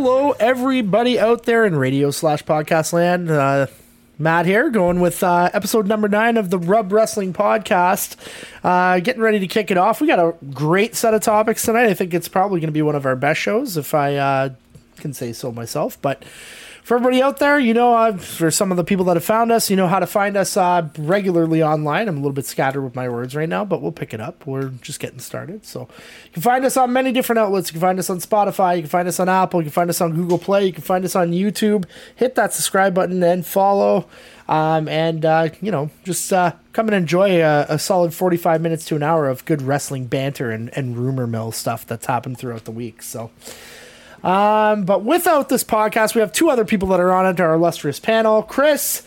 Hello, everybody out there in radio slash podcast land. Uh, Matt here, going with uh, episode number nine of the Rub Wrestling Podcast. Uh, getting ready to kick it off. We got a great set of topics tonight. I think it's probably going to be one of our best shows, if I uh, can say so myself. But for everybody out there, you know, for some of the people that have found us, you know how to find us uh, regularly online. I'm a little bit scattered with my words right now, but we'll pick it up. We're just getting started. So you can find us on many different outlets. You can find us on Spotify. You can find us on Apple. You can find us on Google Play. You can find us on YouTube. Hit that subscribe button and follow. Um, and, uh, you know, just uh, come and enjoy a, a solid 45 minutes to an hour of good wrestling banter and, and rumor mill stuff that's happened throughout the week. So. Um, but without this podcast, we have two other people that are on it, our illustrious panel. Chris,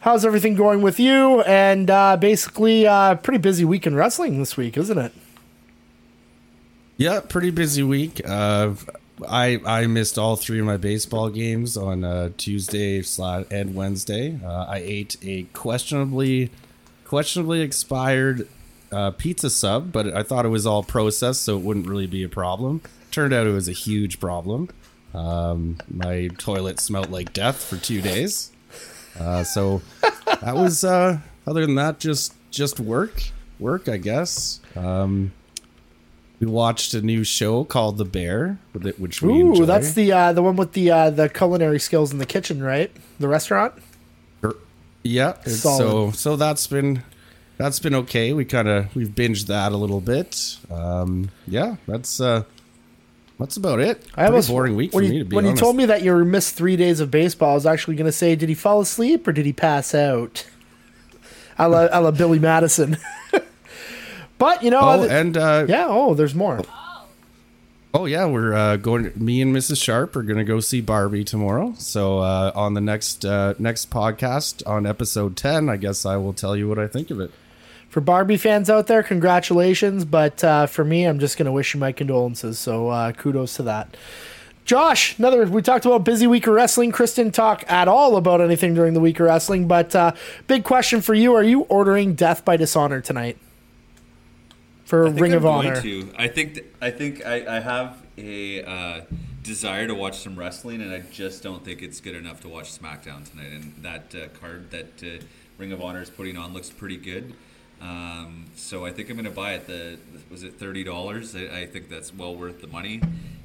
how's everything going with you? And uh, basically, uh, pretty busy week in wrestling this week, isn't it? Yeah, pretty busy week. Uh, I I missed all three of my baseball games on uh, Tuesday and Wednesday. Uh, I ate a questionably questionably expired uh, pizza sub, but I thought it was all processed, so it wouldn't really be a problem. Turned out it was a huge problem. Um, my toilet smelled like death for two days. Uh, so that was. Uh, other than that, just just work, work, I guess. Um, we watched a new show called The Bear, which we Ooh, enjoy. that's the uh, the one with the uh, the culinary skills in the kitchen, right? The restaurant. Er, Yeah, so so that's been that's been okay. We kind of we've binged that a little bit. Um, yeah, that's uh, that's about it. I almost Pretty boring week for when me you, to be when honest. you told me that you missed three days of baseball, I was actually going to say, did he fall asleep or did he pass out? I love, I la Billy Madison. but you know, oh, and uh, yeah. Oh, there's more. Oh yeah, we're uh, going. Me and Mrs. Sharp are going to go see Barbie tomorrow. So uh, on the next uh, next podcast on episode ten, I guess I will tell you what I think of it. For Barbie fans out there, congratulations. But uh, for me, I'm just going to wish you my condolences. So uh, kudos to that. Josh, another. We talked about busy week of wrestling. Chris didn't talk at all about anything during the week of wrestling. But uh, big question for you: Are you ordering Death by Dishonor tonight for Ring I'm of Honor? To. I think th- I think I, I have a uh, desire to watch some wrestling, and I just don't think it's good enough to watch SmackDown tonight. And that uh, card that uh, Ring of Honor is putting on looks pretty good. Um, so I think I'm going to buy it. The was it thirty dollars? I, think that's well worth the money.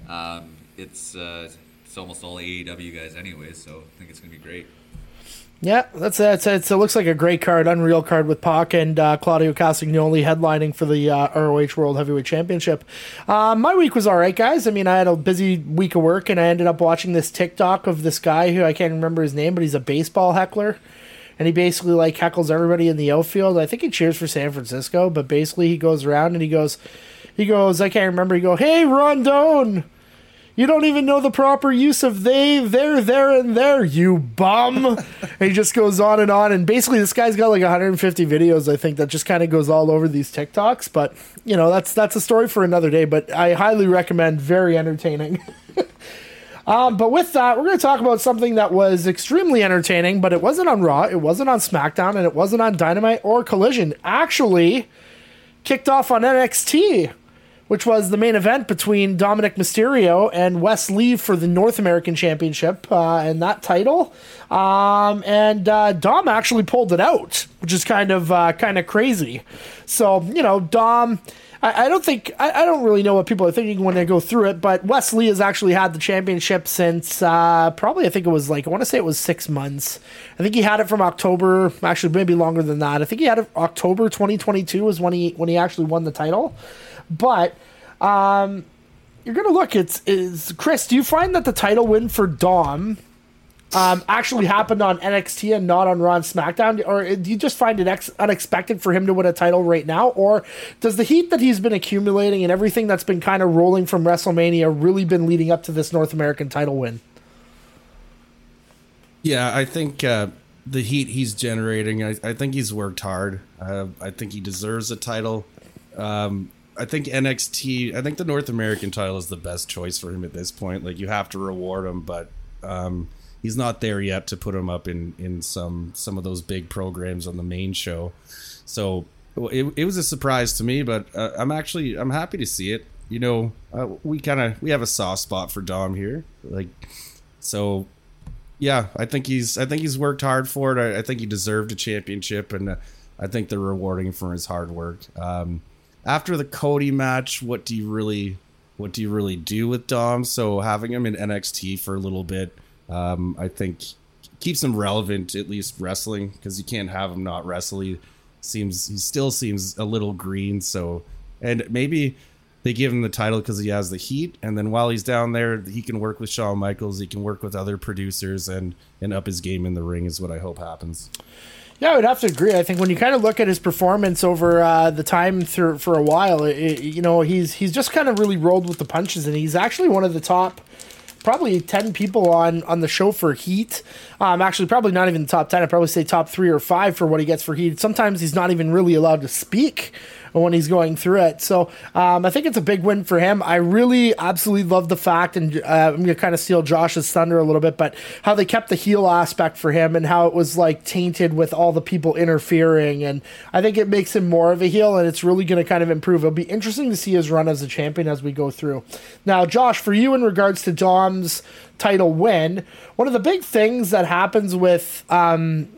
Um, it's uh, it's almost all AEW guys anyway, so I think it's going to be great. Yeah, that's it. It's, it looks like a great card, unreal card with Pac and uh, Claudio Castagnoli headlining for the uh, ROH World Heavyweight Championship. Uh, my week was all right, guys. I mean, I had a busy week of work, and I ended up watching this TikTok of this guy who I can't remember his name, but he's a baseball heckler, and he basically like heckles everybody in the outfield. I think he cheers for San Francisco, but basically he goes around and he goes, he goes, I can't remember. He go, hey Rondone. You don't even know the proper use of they, there, there, and there, you bum. and he just goes on and on. And basically, this guy's got like 150 videos, I think, that just kind of goes all over these TikToks. But, you know, that's that's a story for another day. But I highly recommend, very entertaining. um, but with that, we're going to talk about something that was extremely entertaining, but it wasn't on Raw, it wasn't on SmackDown, and it wasn't on Dynamite or Collision. Actually, kicked off on NXT which was the main event between Dominic Mysterio and Wes Lee for the North American Championship uh, and that title. Um, and uh, Dom actually pulled it out, which is kind of uh, kind of crazy. So you know, Dom. I, I don't think I, I don't really know what people are thinking when they go through it, but Wes Lee has actually had the championship since uh, probably I think it was like I want to say it was six months. I think he had it from October, actually maybe longer than that. I think he had it October 2022 was when he when he actually won the title. But um, you're gonna look. It's is Chris. Do you find that the title win for Dom um, actually happened on NXT and not on Raw and SmackDown, or do you just find it ex- unexpected for him to win a title right now, or does the heat that he's been accumulating and everything that's been kind of rolling from WrestleMania really been leading up to this North American title win? Yeah, I think uh, the heat he's generating, I, I think he's worked hard. Uh, I think he deserves a title. Um, I think NXT, I think the North American title is the best choice for him at this point. Like you have to reward him, but um, he's not there yet to put him up in in some some of those big programs on the main show. So it, it was a surprise to me, but uh, I'm actually I'm happy to see it. You know, uh, we kind of we have a soft spot for Dom here, like so. Yeah, I think he's I think he's worked hard for it. I, I think he deserved a championship, and uh, I think they're rewarding for his hard work. Um, after the Cody match, what do you really what do you really do with Dom? So having him in NXT for a little bit, um, I think keeps him relevant at least wrestling because you can't have him not wrestle. He seems he still seems a little green. So and maybe they give him the title because he has the heat, and then while he's down there, he can work with Shawn Michaels. He can work with other producers and and up his game in the ring is what I hope happens. Yeah, I would have to agree. I think when you kind of look at his performance over uh, the time through, for a while, it, you know, he's he's just kind of really rolled with the punches, and he's actually one of the top, probably ten people on on the show for Heat. Um, actually, probably not even the top ten. I'd probably say top three or five for what he gets for Heat. Sometimes he's not even really allowed to speak when he's going through it. So um, I think it's a big win for him. I really absolutely love the fact, and uh, I'm going to kind of steal Josh's thunder a little bit, but how they kept the heel aspect for him and how it was like tainted with all the people interfering. And I think it makes him more of a heel, and it's really going to kind of improve. It'll be interesting to see his run as a champion as we go through. Now, Josh, for you in regards to Dom's title win, one of the big things that happens with um,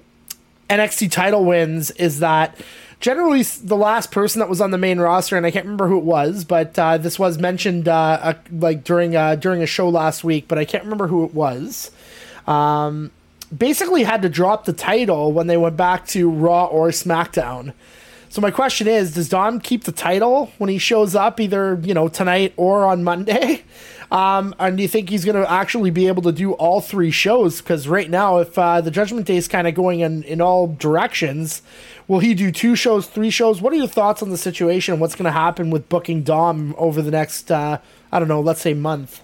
NXT title wins is that generally the last person that was on the main roster, and I can't remember who it was, but uh, this was mentioned uh, uh, like during uh, during a show last week, but I can't remember who it was. Um, basically, had to drop the title when they went back to Raw or SmackDown. So my question is, does Dom keep the title when he shows up, either you know tonight or on Monday? Um, and do you think he's going to actually be able to do all three shows? Because right now, if uh, the Judgment Day is kind of going in in all directions, will he do two shows, three shows? What are your thoughts on the situation? What's going to happen with booking Dom over the next, uh, I don't know, let's say month?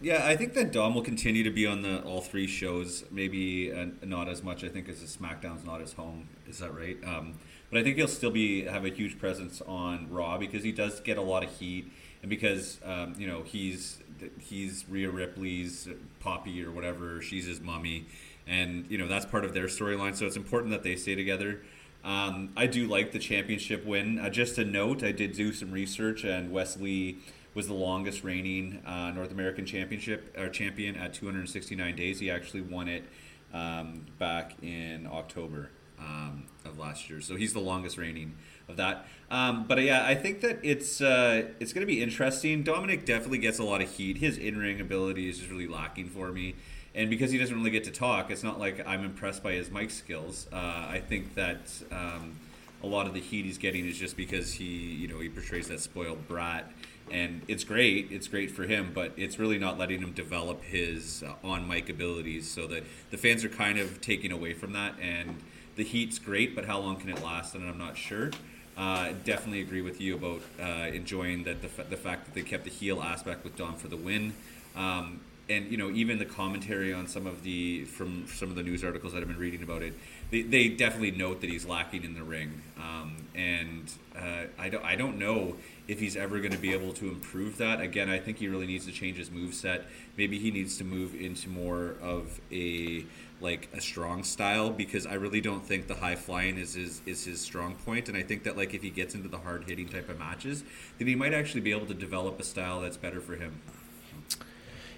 Yeah, I think that Dom will continue to be on the all three shows. Maybe uh, not as much. I think as the SmackDown's not his home. Is that right? Um, but I think he'll still be have a huge presence on Raw because he does get a lot of heat, and because um, you know he's he's Rhea Ripley's Poppy or whatever. She's his mummy, and you know that's part of their storyline. So it's important that they stay together. Um, I do like the championship win. Uh, just a note, I did do some research, and Wes Lee was the longest reigning uh, North American championship or champion at 269 days. He actually won it um, back in October um, of last year, so he's the longest reigning of that. Um, but yeah, I think that it's uh, it's going to be interesting. Dominic definitely gets a lot of heat. His in ring ability is just really lacking for me. And because he doesn't really get to talk, it's not like I'm impressed by his mic skills. Uh, I think that um, a lot of the heat he's getting is just because he, you know, he portrays that spoiled brat and it's great. It's great for him, but it's really not letting him develop his uh, on mic abilities. So that the fans are kind of taking away from that. And the heat's great, but how long can it last? And I'm not sure. Uh, definitely agree with you about uh, enjoying that the, the fact that they kept the heel aspect with Dom for the win. Um, and you know even the commentary on some of the from some of the news articles that I've been reading about it, they, they definitely note that he's lacking in the ring, um, and uh, I don't I don't know if he's ever going to be able to improve that. Again, I think he really needs to change his move set. Maybe he needs to move into more of a like a strong style because I really don't think the high flying is his is his strong point. and I think that like if he gets into the hard hitting type of matches, then he might actually be able to develop a style that's better for him.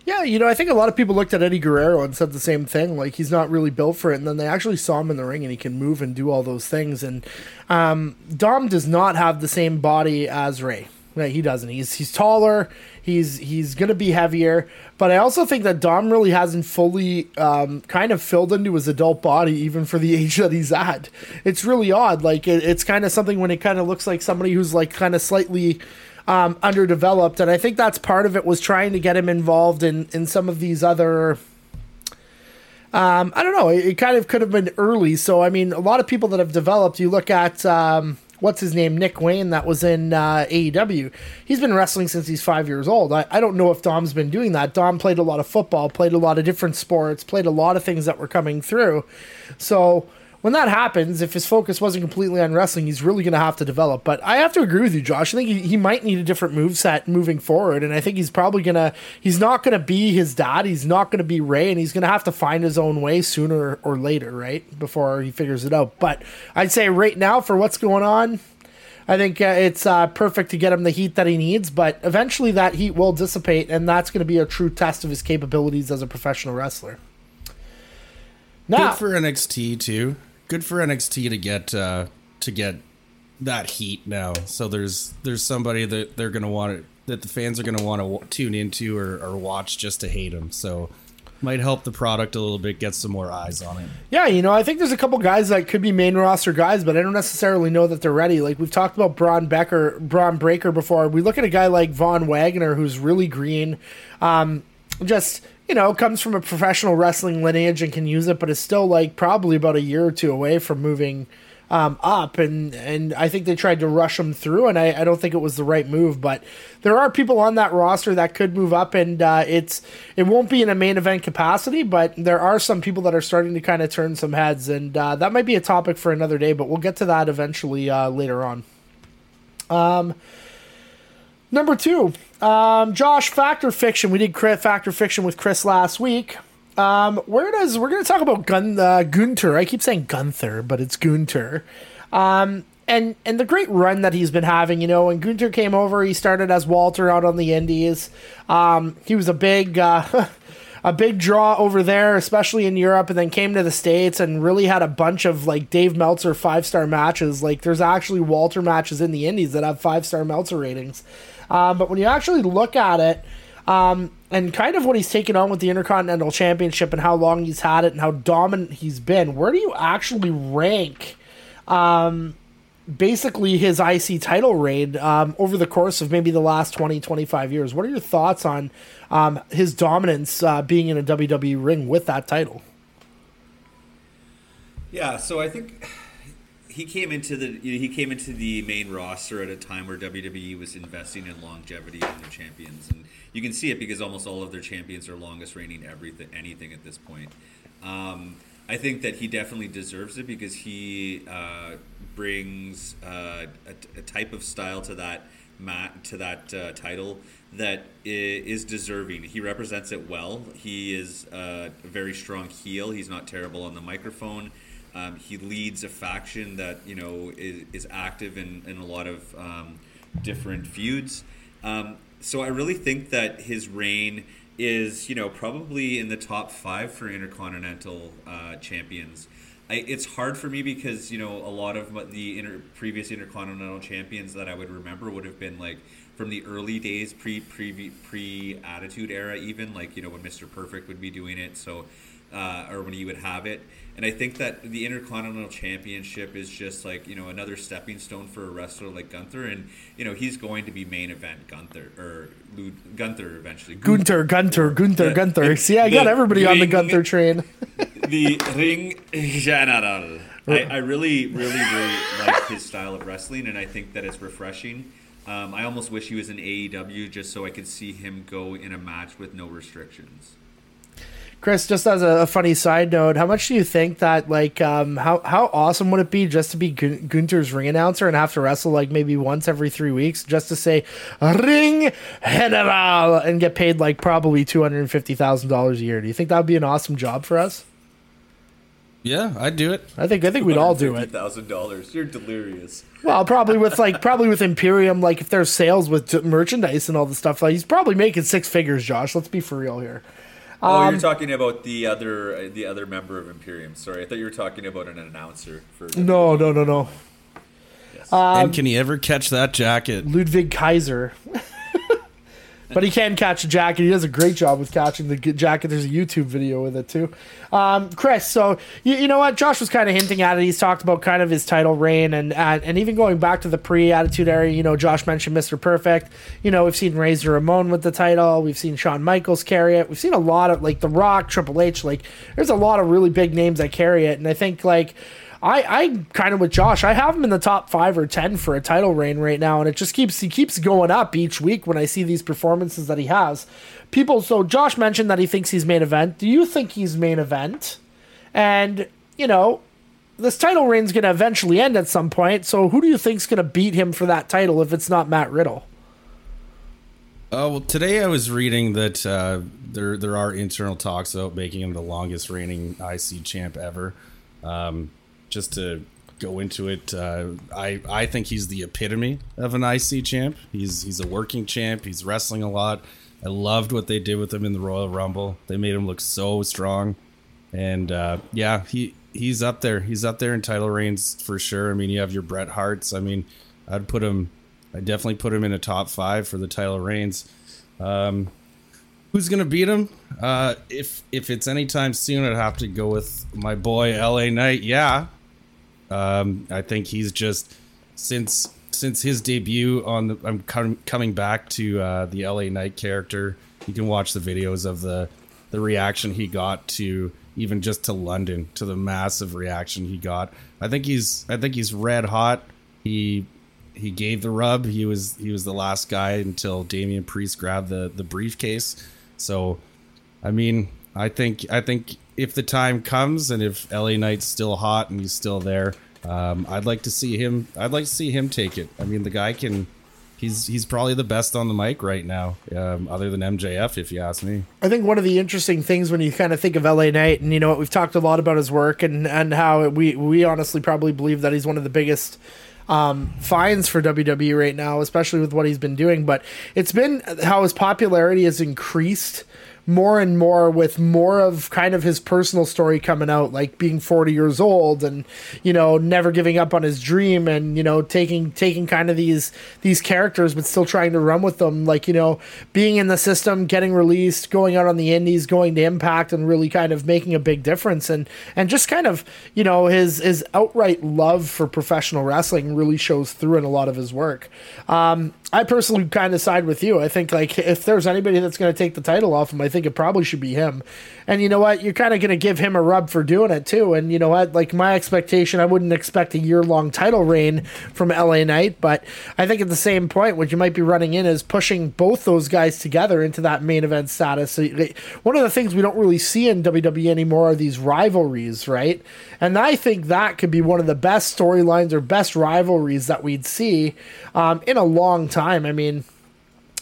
Yeah, you know, I think a lot of people looked at Eddie Guerrero and said the same thing. Like he's not really built for it, and then they actually saw him in the ring, and he can move and do all those things. And um, Dom does not have the same body as Rey. Right, he doesn't. He's he's taller. He's he's gonna be heavier. But I also think that Dom really hasn't fully um, kind of filled into his adult body, even for the age that he's at. It's really odd. Like it, it's kind of something when it kind of looks like somebody who's like kind of slightly um, underdeveloped, and I think that's part of it was trying to get him involved in in some of these other. Um, I don't know. It, it, kind of could have been early. So I mean, a lot of people that have developed. You look at um, what's his name, Nick Wayne, that was in uh, AEW. He's been wrestling since he's five years old. I, I don't know if Dom's been doing that. Dom played a lot of football, played a lot of different sports, played a lot of things that were coming through. So when that happens, if his focus wasn't completely on wrestling, he's really going to have to develop. But I have to agree with you, Josh. I think he, he might need a different move set moving forward, and I think he's probably going to. He's not going to be his dad. He's not going to be Rey, and he's going to have to find his own way sooner or later, right? Before he figures it out. But I'd say right now, for what's going on, I think uh, it's uh, perfect to get him the heat that he needs, but eventually that heat will dissipate, and that's going to be a true test of his capabilities as a professional wrestler. Now, Good for NXT too. Good for NXT to get uh, to get that heat now. So there's there's somebody that they're gonna want to, that the fans are gonna want to w- tune into or, or watch just to hate him. So might help the product a little bit, get some more eyes on it. Yeah, you know, I think there's a couple guys that could be main roster guys, but I don't necessarily know that they're ready. Like we've talked about Braun Becker, Bron Breakker before. We look at a guy like Von Wagner, who's really green, um, just you know, comes from a professional wrestling lineage and can use it, but is still like probably about a year or two away from moving um, up, and and I think they tried to rush him through, and I, I don't think it was the right move. But there are people on that roster that could move up, and uh, it's it won't be in a main event capacity, but there are some people that are starting to kind of turn some heads, and uh, that might be a topic for another day. But we'll get to that eventually uh, later on. Um, number two, um, Josh Fact or Fiction. We did Fact or Fiction with Chris last week. Um, where does we're going to talk about Gun uh, Gunter? I keep saying Gunther, but it's Gunter. Um, and and the great run that he's been having. You know, when Gunter came over, he started as Walter out on the Indies. Um, he was a big. Uh, a big draw over there, especially in Europe, and then came to the States and really had a bunch of like Dave Meltzer five star matches. Like there's actually Walter matches in the Indies that have five star Meltzer ratings. Um, but when you actually look at it, um, and kind of what he's taken on with the Intercontinental Championship and how long he's had it and how dominant he's been, where do you actually rank um, basically his IC title reign um, over the course of maybe the last 20, 25 years? What are your thoughts on um, his dominance uh, being in a WWE ring with that title? Yeah, so I think he came into the you know, he came into the main roster at a time where WWE was investing in longevity in their champions, and you can see it because almost all of their champions are longest reigning everything anything at this point. Um, I think that he definitely deserves it because he uh, brings uh, a, a, type of style to that mat to that uh, title that is deserving. He represents it well. He is a very strong heel. He's not terrible on the microphone. Um, he leads a faction that you know is, is active in, in a lot of um, different feuds. Um, so I really think that his reign is you know probably in the top five for intercontinental uh, champions. I, it's hard for me because you know a lot of the inter, previous intercontinental champions that I would remember would have been like from the early days pre pre pre attitude era even like you know when Mr. Perfect would be doing it so uh, or when he would have it and I think that the Intercontinental Championship is just like you know another stepping stone for a wrestler like Gunther, and you know he's going to be main event Gunther or Lud- Gunther eventually. Gunther, Gunther, Gunther, The- Gunther. the- See, I got everybody on the Gunther train. the Ring General. I, I really, really, really like his style of wrestling, and I think that it's refreshing. Um, I almost wish he was in AEW just so I could see him go in a match with no restrictions. Chris, just as a, a funny side note, how much do you think that like um how how awesome would it be just to be Gun- Gunter's ring announcer and have to wrestle like maybe once every three weeks just to say Ring General and get paid like probably two hundred and fifty thousand dollars a year? Do you think that would be an awesome job for us? Yeah, I'd do it. I think I think we'd all do it. Thousand dollars. You're delirious. Well, probably with like probably with Imperium, like if there's sales with t- merchandise and all the stuff, like he's probably making six figures. Josh, let's be for real here. Oh, Um, you're talking about the other uh, the other member of Imperium. Sorry, I thought you were talking about an announcer for. No, no, no, no. Yes. and can he ever catch that jacket? Ludwig Kaiser. But he can catch a jacket. He does a great job with catching the jacket. There's a YouTube video with it too. Um, Chris, so you, you know what? Josh was kind of hinting at it. He's talked about kind of his title reign and and, and even going back to the pre-attitude era. You know, Josh mentioned Mr. Perfect. You know, we've seen Razor Ramon with the title. We've seen Shawn Michaels carry it. We've seen a lot of like The Rock, Triple H. Like, there's a lot of really big names that carry it. And I think like. I, I kind of with Josh. I have him in the top five or ten for a title reign right now, and it just keeps he keeps going up each week when I see these performances that he has. People, so Josh mentioned that he thinks he's main event. Do you think he's main event? And you know, this title reign's going to eventually end at some point. So who do you think's going to beat him for that title if it's not Matt Riddle? Oh well, today I was reading that uh, there there are internal talks about making him the longest reigning IC champ ever. Um, just to go into it, uh, I I think he's the epitome of an IC champ. He's he's a working champ. He's wrestling a lot. I loved what they did with him in the Royal Rumble. They made him look so strong, and uh, yeah, he he's up there. He's up there in title reigns for sure. I mean, you have your Bret Harts. I mean, I'd put him I definitely put him in a top five for the title reigns. Um, who's gonna beat him? Uh, if if it's anytime soon, I'd have to go with my boy LA Knight. Yeah, um, I think he's just since since his debut on the. I'm com- coming back to uh, the LA Knight character. You can watch the videos of the the reaction he got to even just to London to the massive reaction he got. I think he's I think he's red hot. He he gave the rub. He was he was the last guy until Damian Priest grabbed the the briefcase. So, I mean, I think I think if the time comes and if LA Knight's still hot and he's still there, um, I'd like to see him. I'd like to see him take it. I mean, the guy can. He's he's probably the best on the mic right now, um, other than MJF, if you ask me. I think one of the interesting things when you kind of think of LA Knight, and you know what, we've talked a lot about his work and and how we we honestly probably believe that he's one of the biggest um, fines for WWE right now, especially with what he's been doing. But it's been how his popularity has increased more and more with more of kind of his personal story coming out, like being 40 years old and you know never giving up on his dream and you know taking taking kind of these these characters but still trying to run with them, like you know being in the system, getting released, going out on the Indies, going to Impact, and really kind of making a big difference and and just kind of you know his his outright love for professional wrestling really shows through in a lot of his work. Um, I personally kind of side with you. I think like if there's anybody that's going to take the title off him, I think it probably should be him. And you know what? You're kind of going to give him a rub for doing it too. And you know what? Like my expectation, I wouldn't expect a year long title reign from LA Knight, but I think at the same point, what you might be running in is pushing both those guys together into that main event status. So, one of the things we don't really see in WWE anymore are these rivalries, right? And I think that could be one of the best storylines or best rivalries that we'd see um, in a long time. I mean,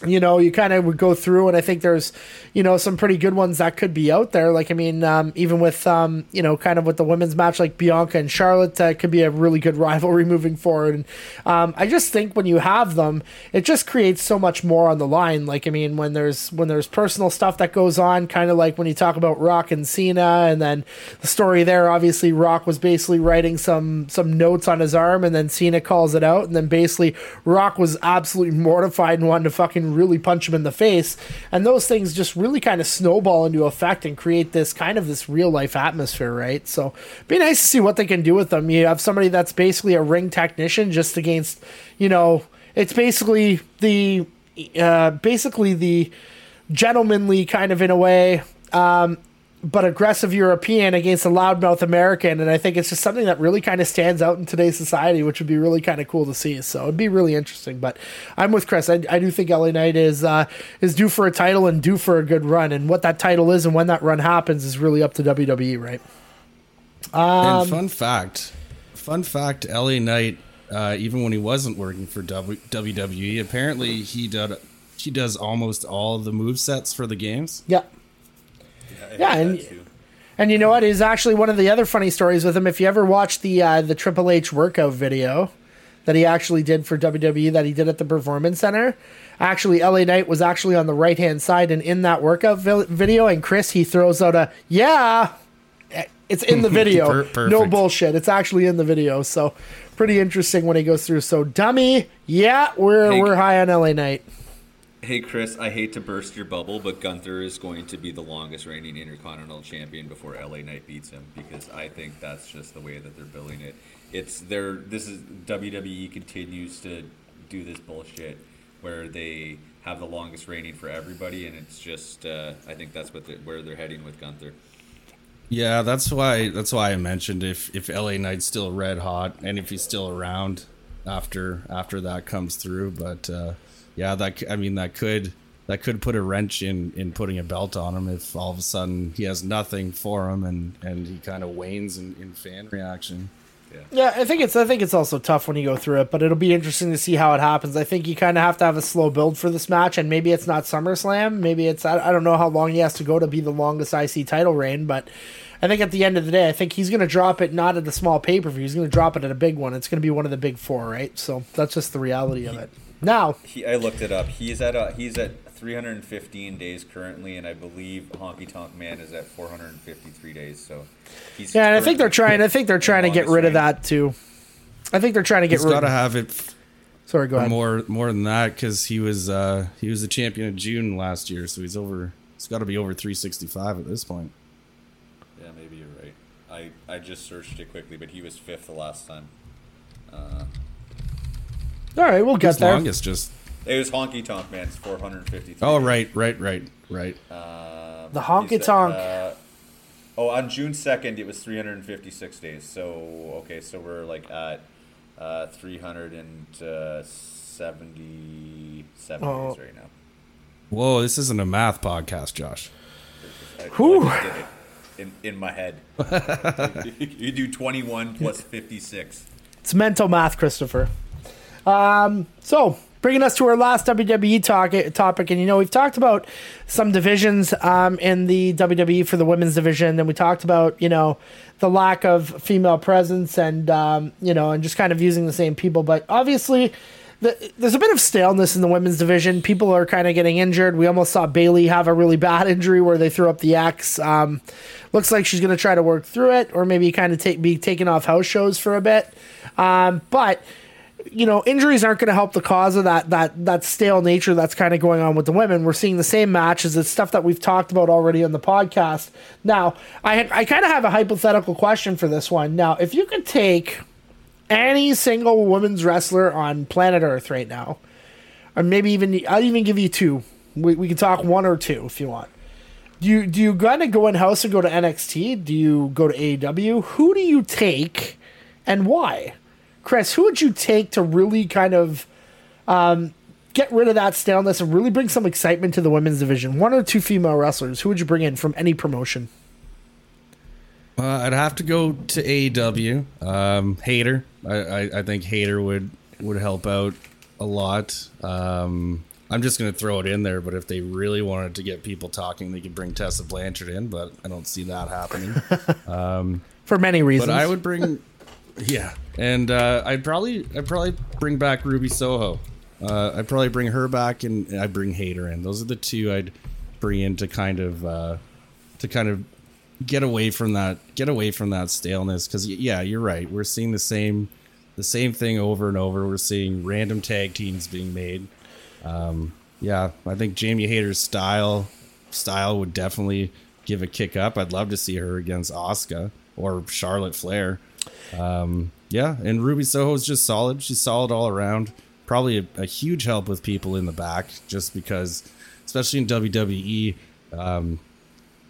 you know, you kind of would go through, and I think there's, you know, some pretty good ones that could be out there. Like, I mean, um, even with, um, you know, kind of with the women's match, like Bianca and Charlotte, that could be a really good rivalry moving forward. And um, I just think when you have them, it just creates so much more on the line. Like, I mean, when there's when there's personal stuff that goes on, kind of like when you talk about Rock and Cena, and then the story there, obviously, Rock was basically writing some some notes on his arm, and then Cena calls it out, and then basically Rock was absolutely mortified and wanted to fucking really punch him in the face. And those things just really kind of snowball into effect and create this kind of this real life atmosphere, right? So be nice to see what they can do with them. You have somebody that's basically a ring technician just against, you know, it's basically the uh, basically the gentlemanly kind of in a way um, but aggressive European against a loudmouth American, and I think it's just something that really kind of stands out in today's society, which would be really kind of cool to see. So it'd be really interesting. But I'm with Chris. I, I do think LA Knight is uh, is due for a title and due for a good run, and what that title is and when that run happens is really up to WWE, right? Um, and fun fact, fun fact: LA Knight, uh, even when he wasn't working for w- WWE, apparently he did he does almost all the move sets for the games. Yeah yeah, and and you know what is actually one of the other funny stories with him. If you ever watch the uh, the Triple H workout video that he actually did for WWE that he did at the Performance Center, actually LA Knight was actually on the right hand side and in that workout vi- video, and Chris he throws out a yeah. It's in the video. no bullshit. It's actually in the video. So pretty interesting when he goes through. So dummy, yeah, we're we're high on LA Knight. Hey Chris, I hate to burst your bubble, but Gunther is going to be the longest reigning Intercontinental Champion before LA Knight beats him because I think that's just the way that they're billing it. It's their this is WWE continues to do this bullshit where they have the longest reigning for everybody, and it's just uh, I think that's what where they're heading with Gunther. Yeah, that's why that's why I mentioned if if LA Knight's still red hot and if he's still around after after that comes through, but. Uh, yeah, that I mean that could that could put a wrench in in putting a belt on him if all of a sudden he has nothing for him and and he kind of wanes in, in fan reaction. Yeah. Yeah, I think it's I think it's also tough when you go through it, but it'll be interesting to see how it happens. I think you kind of have to have a slow build for this match, and maybe it's not SummerSlam. Maybe it's I, I don't know how long he has to go to be the longest IC title reign, but I think at the end of the day, I think he's going to drop it not at a small pay per view. He's going to drop it at a big one. It's going to be one of the big four, right? So that's just the reality of it. Now, He, I looked it up. He's at a, he's at 315 days currently, and I believe Honky Tonk Man is at 453 days. So he's yeah, and I think they're trying. I think they're trying to get rid of that too. I think they're trying to get He's rid. got to have it f- Sorry, go ahead. more more than that because he was uh, he was the champion of June last year, so he's over. He's got to be over 365 at this point. Yeah, maybe you're right. I, I just searched it quickly, but he was fifth the last time. Uh, All right, we'll get His there. longest just. it was Honky Tonk Man's 453. Oh right, right, right, right. Um, The honky tonk. uh, oh, on June 2nd, it was 356 days. So, okay, so we're like at uh, 377 Oh. days right now. Whoa, this isn't a math podcast, Josh. I, Whew. I just did it in, in my head. you do 21 plus 56. It's mental math, Christopher. Um, so bringing us to our last WWE talk, topic, and you know we've talked about some divisions um, in the WWE for the women's division, and we talked about you know the lack of female presence, and um, you know, and just kind of using the same people. But obviously, the, there's a bit of staleness in the women's division. People are kind of getting injured. We almost saw Bayley have a really bad injury where they threw up the X. Um, looks like she's going to try to work through it, or maybe kind of take be taken off house shows for a bit. Um, but you know, injuries aren't going to help the cause of that that that stale nature that's kind of going on with the women. We're seeing the same matches. It's stuff that we've talked about already on the podcast. Now, I I kind of have a hypothetical question for this one. Now, if you could take any single women's wrestler on planet Earth right now, or maybe even I'll even give you two. We, we can talk one or two if you want. Do you do you kind of go in house and go to NXT? Do you go to AEW? Who do you take, and why? Chris, who would you take to really kind of um, get rid of that staleness and really bring some excitement to the women's division? One or two female wrestlers. Who would you bring in from any promotion? Uh, I'd have to go to AEW. Um, Hayter, I, I, I think Hayter would would help out a lot. Um, I'm just gonna throw it in there, but if they really wanted to get people talking, they could bring Tessa Blanchard in, but I don't see that happening. For many reasons. but I would bring, yeah, and uh, I'd probably I'd probably bring back Ruby Soho. Uh, I'd probably bring her back, and I'd bring Hayter in. Those are the two I'd bring in to kind of uh, to kind of get away from that get away from that staleness. Because yeah you're right. We're seeing the same the same thing over and over. We're seeing random tag teams being made. Um yeah i think Jamie Hayter's style style would definitely give a kick up. I'd love to see her against Asuka or charlotte flair. Um yeah and ruby Soho is just solid she's solid all around probably a, a huge help with people in the back just because especially in wwe um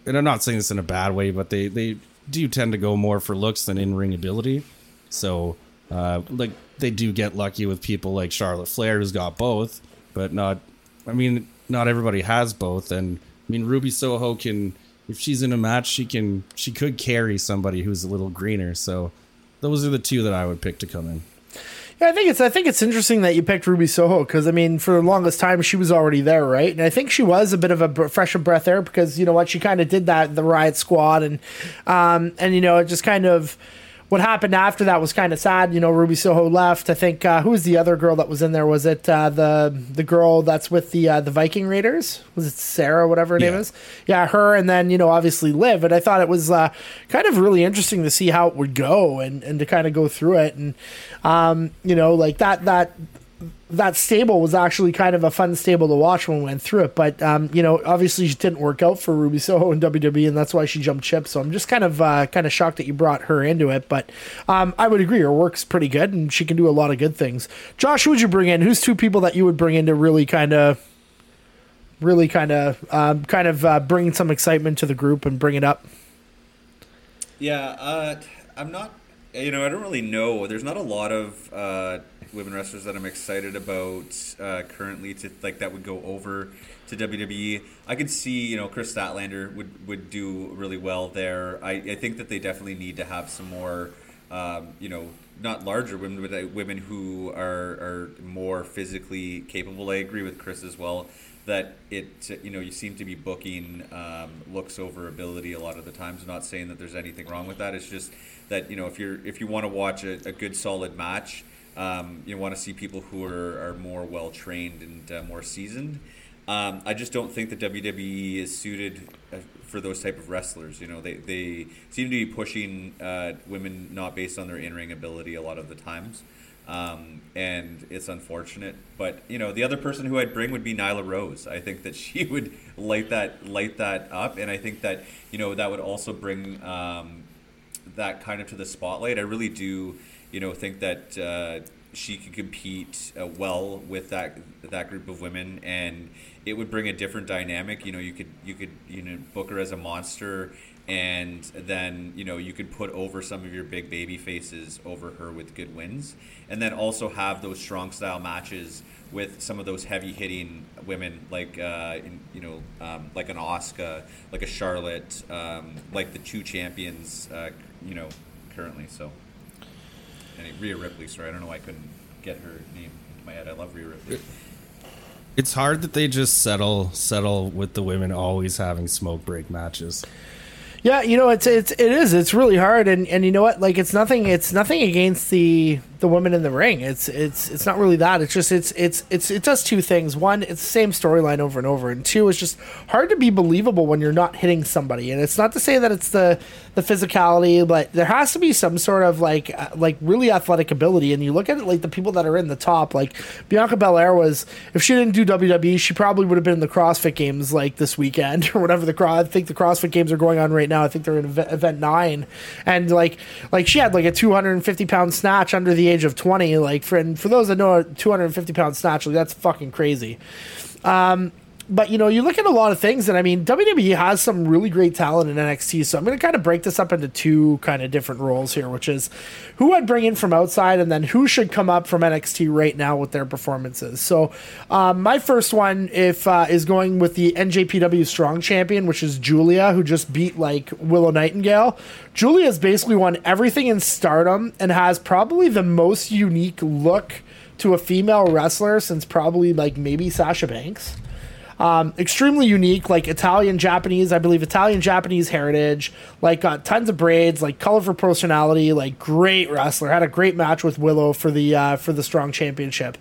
and I'm not saying this in a bad way, but they they do tend to go more for looks than in ring ability. So, uh, like they do get lucky with people like Charlotte Flair, who's got both, but not. I mean, not everybody has both, and I mean Ruby Soho can, if she's in a match, she can she could carry somebody who's a little greener. So, those are the two that I would pick to come in. Yeah, I think it's I think it's interesting that you picked Ruby Soho because I mean for the longest time she was already there, right? And I think she was a bit of a fresh of breath air because you know what she kind of did that the Riot Squad and um and you know it just kind of what happened after that was kind of sad. You know, Ruby Soho left. I think uh, who was the other girl that was in there? Was it uh, the the girl that's with the uh, the Viking Raiders? Was it Sarah, whatever her name is? Yeah, her, and then you know obviously Liv. And I thought it was uh, kind of really interesting to see how it would go and and to kind of go through it and um, you know like that that that stable was actually kind of a fun stable to watch when we went through it. But um, you know, obviously, it didn't work out for Ruby Soho in WWE, and that's why she jumped ship. So I'm just kind of uh, kind of shocked that you brought her into it. But um, I would agree, her work's pretty good, and she can do a lot of good things. Josh, who would you bring in? Who's two people that you would bring in to really kind of, really kind of, um, kind of uh, bring some excitement to the group and bring it up? Yeah, uh, I'm not. You know, I don't really know. There's not a lot of uh, women wrestlers that I'm excited about uh, currently to like that would go over to WWE. I could see, you know, Kris Statlander would would do really well there. I, I think that they definitely need to have some more um, you know, not larger women, but uh, women who are are more physically capable. I agree with Chris as well that it you know you seem to be booking um, looks over ability a lot of the times. I'm not saying that there's anything wrong with that. It's just that you know if you're if you want to watch a, a good solid match, um, you want to see people who are, are more well trained and uh, more seasoned. Um, I just don't think the WWE is suited uh, for those type of wrestlers. You know, they, they seem to be pushing uh, women not based on their in ring ability a lot of the times. Um, and it's unfortunate. But you know, the other person who I'd bring would be Nyla Rose. I think that she would light that light that up, and I think that you know that would also bring um, that kind of to the spotlight. I really do, you know, think that uh, she could compete uh, well with that that group of women, and it would bring a different dynamic. You know, you could you could you know book her as a monster and then you know you could put over some of your big baby faces over her with good wins and then also have those strong style matches with some of those heavy hitting women like uh, in, you know um, like an Asuka, like a Charlotte um, like the two champions uh, you know currently so and Rhea Ripley sorry I don't know why I couldn't get her name into my head I love Rhea Ripley It's hard that they just settle settle with the women always having smoke break matches. Yeah, you know, it's it's it is. It's really hard, and and you know what? Like, it's nothing. It's nothing against the the women in the ring. It's it's it's not really that. It's just it's it's it's it does two things. One, it's the same storyline over and over, and two, it's just hard to be believable when you're not hitting somebody. And it's not to say that it's the the physicality, but there has to be some sort of like uh, like really athletic ability. And you look at it like the people that are in the top, like Bianca Belair was. If she didn't do WWE, she probably would have been in the CrossFit Games like this weekend or whatever. The cross, I think the CrossFit Games are going on right now. I think they're in event, event nine, and like like she had like a 250 pound snatch under the age of 20. Like for for those that know, a 250 pound snatch, like that's fucking crazy. Um, but you know, you look at a lot of things, and I mean, WWE has some really great talent in NXT. So I'm going to kind of break this up into two kind of different roles here, which is who I'd bring in from outside, and then who should come up from NXT right now with their performances. So um, my first one, if uh, is going with the NJPW Strong Champion, which is Giulia, who just beat like Willow Nightingale. Giulia's basically won everything in Stardom and has probably the most unique look to a female wrestler since probably like maybe Sasha Banks. Um, extremely unique, like Italian Japanese, I believe Italian Japanese heritage, like got tons of braids, like colorful personality, like great wrestler. Had a great match with Willow for the uh, for the strong championship.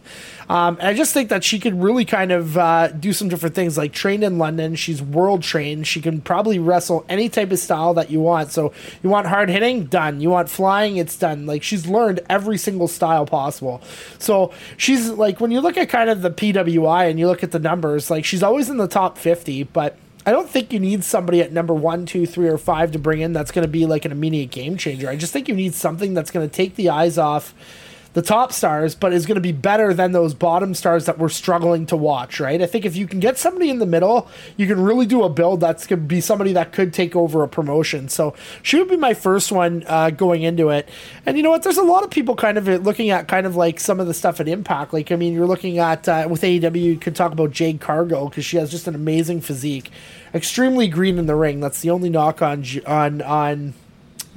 Um, I just think that she could really kind of uh, do some different things. Like trained in London, she's world trained. She can probably wrestle any type of style that you want. So you want hard hitting, done. You want flying, it's done. Like she's learned every single style possible. So she's like when you look at kind of the PWI and you look at the numbers, like she's always in the top fifty, but. I don't think you need somebody at number one, two, three, or five to bring in that's going to be like an immediate game changer. I just think you need something that's going to take the eyes off the top stars, but is going to be better than those bottom stars that we're struggling to watch, right? I think if you can get somebody in the middle, you can really do a build that's going to be somebody that could take over a promotion. So she would be my first one uh, going into it. And you know what? There's a lot of people kind of looking at kind of like some of the stuff at Impact. Like, I mean, you're looking at uh, with AEW, you could talk about Jade Cargill because she has just an amazing physique, extremely green in the ring. That's the only knock on on on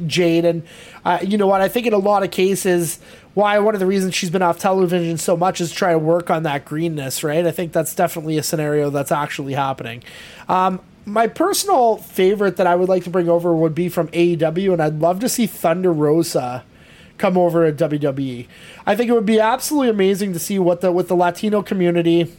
Jade. And uh, you know what? I think in a lot of cases, why one of the reasons she's been off television so much is try to work on that greenness, right? I think that's definitely a scenario that's actually happening. Um, my personal favorite that I would like to bring over would be from AEW, and I'd love to see Thunder Rosa come over at WWE. I think it would be absolutely amazing to see what the with the Latino community.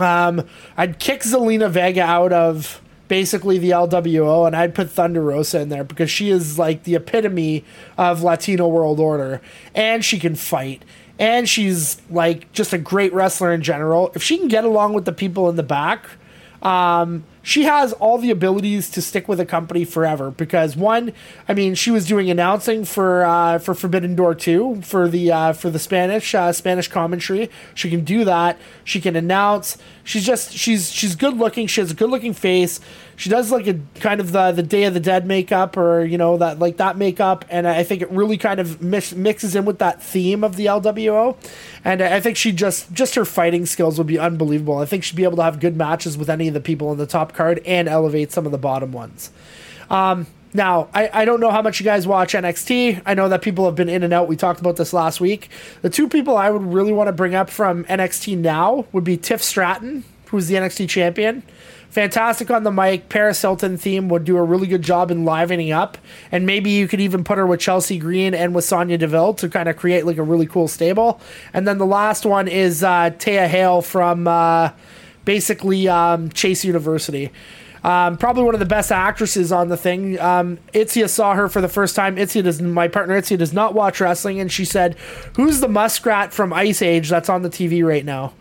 Um, I'd kick Zelina Vega out of basically the LWO, and I'd put Thunder Rosa in there because she is like the epitome of Latino World Order, and she can fight, and she's like just a great wrestler in general. If she can get along with the people in the back, um, she has all the abilities to stick with a company forever because one, I mean, she was doing announcing for uh, for Forbidden Door two for the uh, for the Spanish uh, Spanish commentary. She can do that. She can announce. She's just she's she's good looking. She has a good looking face. She does like a kind of the the Day of the Dead makeup or you know that like that makeup, and I think it really kind of mix, mixes in with that theme of the LWO. And I think she just just her fighting skills would be unbelievable. I think she'd be able to have good matches with any of the people in the top card and elevate some of the bottom ones. Um, Now, I, I don't know how much you guys watch NXT. I know that people have been in and out. We talked about this last week. The two people I would really want to bring up from NXT now would be Tiff Stratton, who's the NXT champion. Fantastic on the mic. Paris Hilton theme would do a really good job in livening up. And maybe you could even put her with Chelsea Green and with Sonya Deville to kind of create like a really cool stable. And then the last one is uh, Thea Hail from uh, basically um, Chase University. Um, probably one of the best actresses on the thing. Um, Itzia saw her for the first time. Itzia does, my partner Itzia does not watch wrestling, and she said, "Who's the muskrat from Ice Age that's on the TV right now?"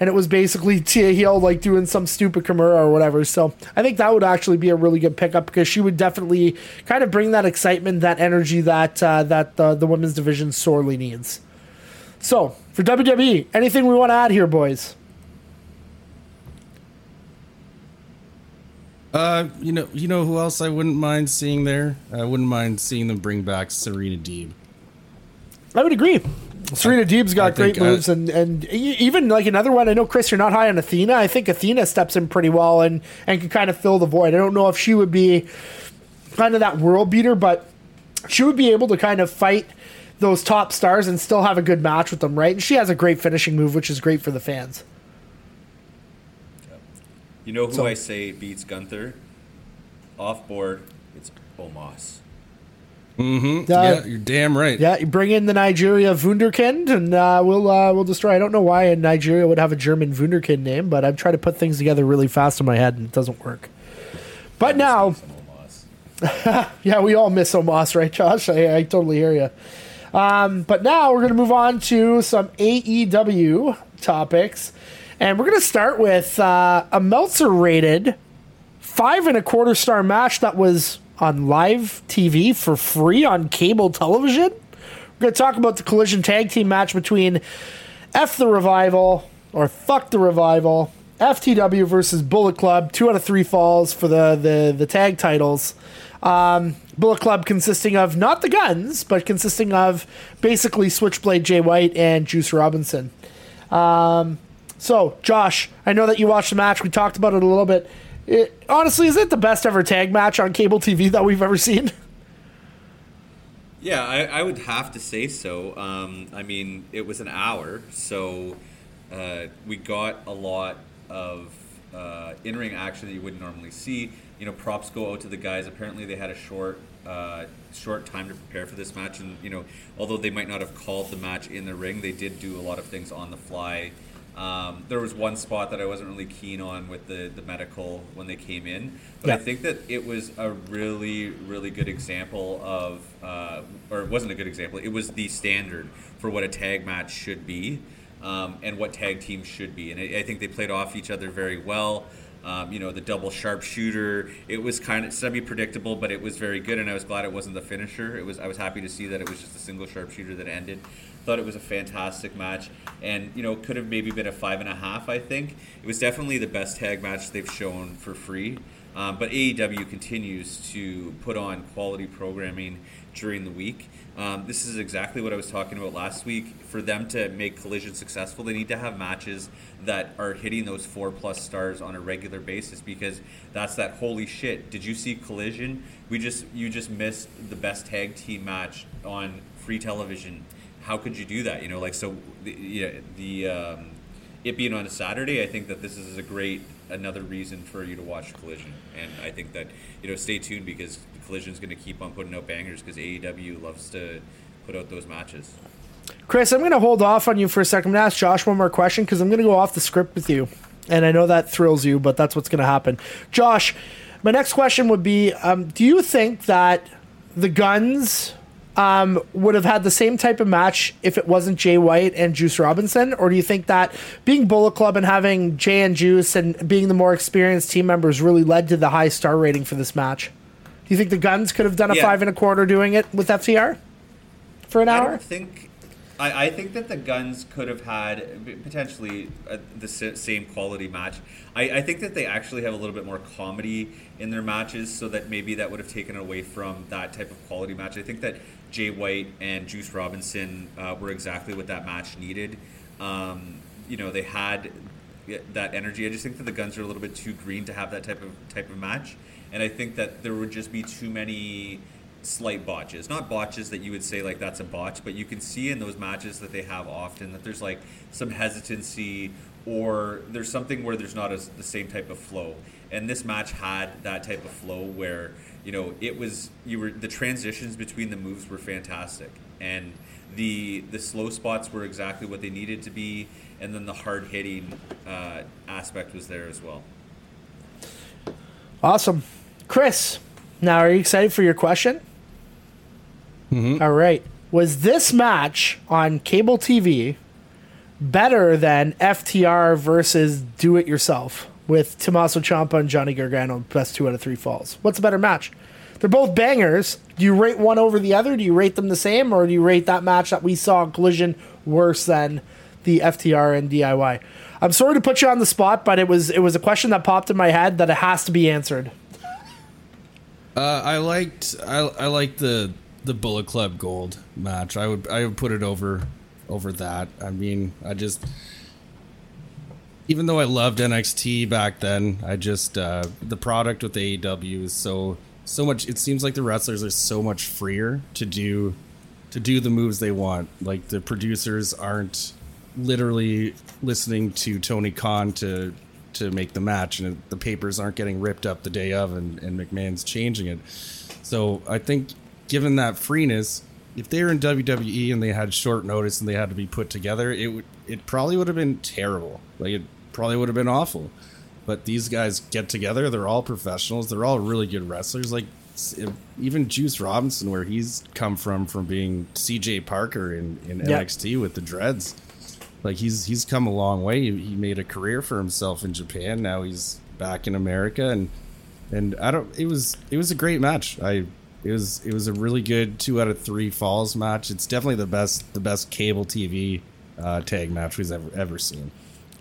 And it was basically Thea Hail like doing some stupid Kimura or whatever. So I think that would actually be a really good pickup because she would definitely kind of bring that excitement, that energy that uh, that the, the women's division sorely needs. So for WWE, anything we want to add here, boys? Uh, you know, you know who else I wouldn't mind seeing there? I wouldn't mind seeing them bring back Serena Deeb. I would agree. Serena Deeb's got I think, great moves, uh, and and e- even like another one. I know Chris, you're not high on Athena. I think Athena steps in pretty well and and can kind of fill the void. I don't know if she would be kind of that world beater, but she would be able to kind of fight those top stars and still have a good match with them, right? And she has a great finishing move, which is great for the fans. You know who So- I say beats Gunther? Off board, it's Omos. Uh, yeah, you're damn right. Yeah, you bring in the Nigeria Wunderkind, and uh, we'll uh, we'll destroy. I don't know why in Nigeria would have a German Wunderkind name, but I'm trying to put things together really fast in my head, and it doesn't work. But now, yeah, we all miss Omos, right, Josh? I, I totally hear you. Um, but now we're going to move on to some AEW topics, and we're going to start with uh, a Meltzer rated five and a quarter star match that was on live TV for free on cable television. We're going to talk about the collision tag team match between F the Revival or Fuck the Revival, FTW versus Bullet Club. Two out of three falls for the the, the tag titles. Um, Bullet Club consisting of not the guns, but consisting of basically Switchblade Jay White and Juice Robinson. Um, so, Josh, I know that you watched the match. We talked about it a little bit. It, honestly, is it the best ever tag match on cable TV that we've ever seen? Yeah, I, I would have to say so. Um, I mean, it was an hour, so uh, we got a lot of uh, in-ring action that you wouldn't normally see. You know, props go out to the guys. Apparently, they had a short, uh, short time to prepare for this match, and you know, although they might not have called the match in the ring, they did do a lot of things on the fly. Um, there was one spot that I wasn't really keen on with the, the medical when they came in, but I think that it was a really, really good example of, uh, or it wasn't a good example, it was the standard for what a tag match should be um, and what tag teams should be. And I, I think they played off each other very well. Um, you know, the double sharpshooter, it was kind of semi predictable, but it was very good, and I was glad it wasn't the finisher. It was I was happy to see that it was just a single sharpshooter that ended. Thought it was a fantastic match, and you know, could have maybe been a five and a half. I think it was definitely the best tag match they've shown for free. Um, but AEW continues to put on quality programming during the week. Um, this is exactly what I was talking about last week. For them to make Collision successful, they need to have matches that are hitting those four plus stars on a regular basis because that's that holy shit. Did you see Collision? We just you just missed the best tag team match on free television. How could you do that? You know, like so. The, yeah, the um, it being on a Saturday, I think that this is a great another reason for you to watch Collision, and I think that you know stay tuned because Collision is going to keep on putting out bangers because AEW loves to put out those matches. Chris, I'm going to hold off on you for a second. I'm going to ask Josh one more question because I'm going to go off the script with you. And I know that thrills you, but that's what's going to happen. Josh, my next question would be um, Do you think that the Guns um, would have had the same type of match if it wasn't Jay White and Juice Robinson? Or do you think that being Bullet Club and having Jay and Juice and being the more experienced team members really led to the high star rating for this match? Do you think the Guns could have done a Yeah. five and a quarter doing it with FTR for an I hour? don't think. I, I think that the guns could have had potentially uh, the same quality match. I, I think that they actually have a little bit more comedy in their matches, so that maybe that would have taken away from that type of quality match. I think that Jay White and Juice Robinson uh, were exactly what that match needed. Um, you know, they had that energy. I just think that the guns are a little bit too green to have that type of type of match, and I think that there would just be too many slight botches. Not botches that you would say like that's a botch, but you can see in those matches that they have often that there's like some hesitancy or there's something where there's not a, the same type of flow. And this match had that type of flow where you know it was you were the transitions between the moves were fantastic and the the slow spots were exactly what they needed to be and then the hard hitting uh, aspect was there as well. Awesome. Chris, now are you excited for your question? All right. Was this match on cable TV better than FTR versus Do It Yourself with Tommaso Ciampa and Johnny Gargano, best two out of three falls? What's a better match? They're both bangers. Do you rate one over the other? Do you rate them the same, or do you rate that match that we saw in Collision worse than the FTR and DIY? I'm sorry to put you on the spot, but it was it was a question that popped in my head that it has to be answered. Uh, I liked I, I liked the the Bullet Club Gold match. I would I would put it over over that. I mean, I just even though I loved NXT back then, I just uh, the product with AEW is so so much. It seems like the wrestlers are so much freer to do to do the moves they want. Like the producers aren't literally listening to Tony Khan to to make the match, and the papers aren't getting ripped up the day of, and, and McMahon's changing it. So I think, given that freeness, if they were in WWE and they had short notice and they had to be put together, it would it probably would have been terrible. Like it probably would have been awful. But these guys get together. They're all professionals. They're all really good wrestlers. Like even Juice Robinson, where he's come from from being C.J. Parker in, in Yeah. NXT with the Dreads. Like he's he's come a long way. He, he made a career for himself in Japan. Now he's back in America, and and I don't. It was it was a great match. I it was it was a really good two out of three falls match. It's definitely the best the best cable TV uh, tag match we've ever ever seen.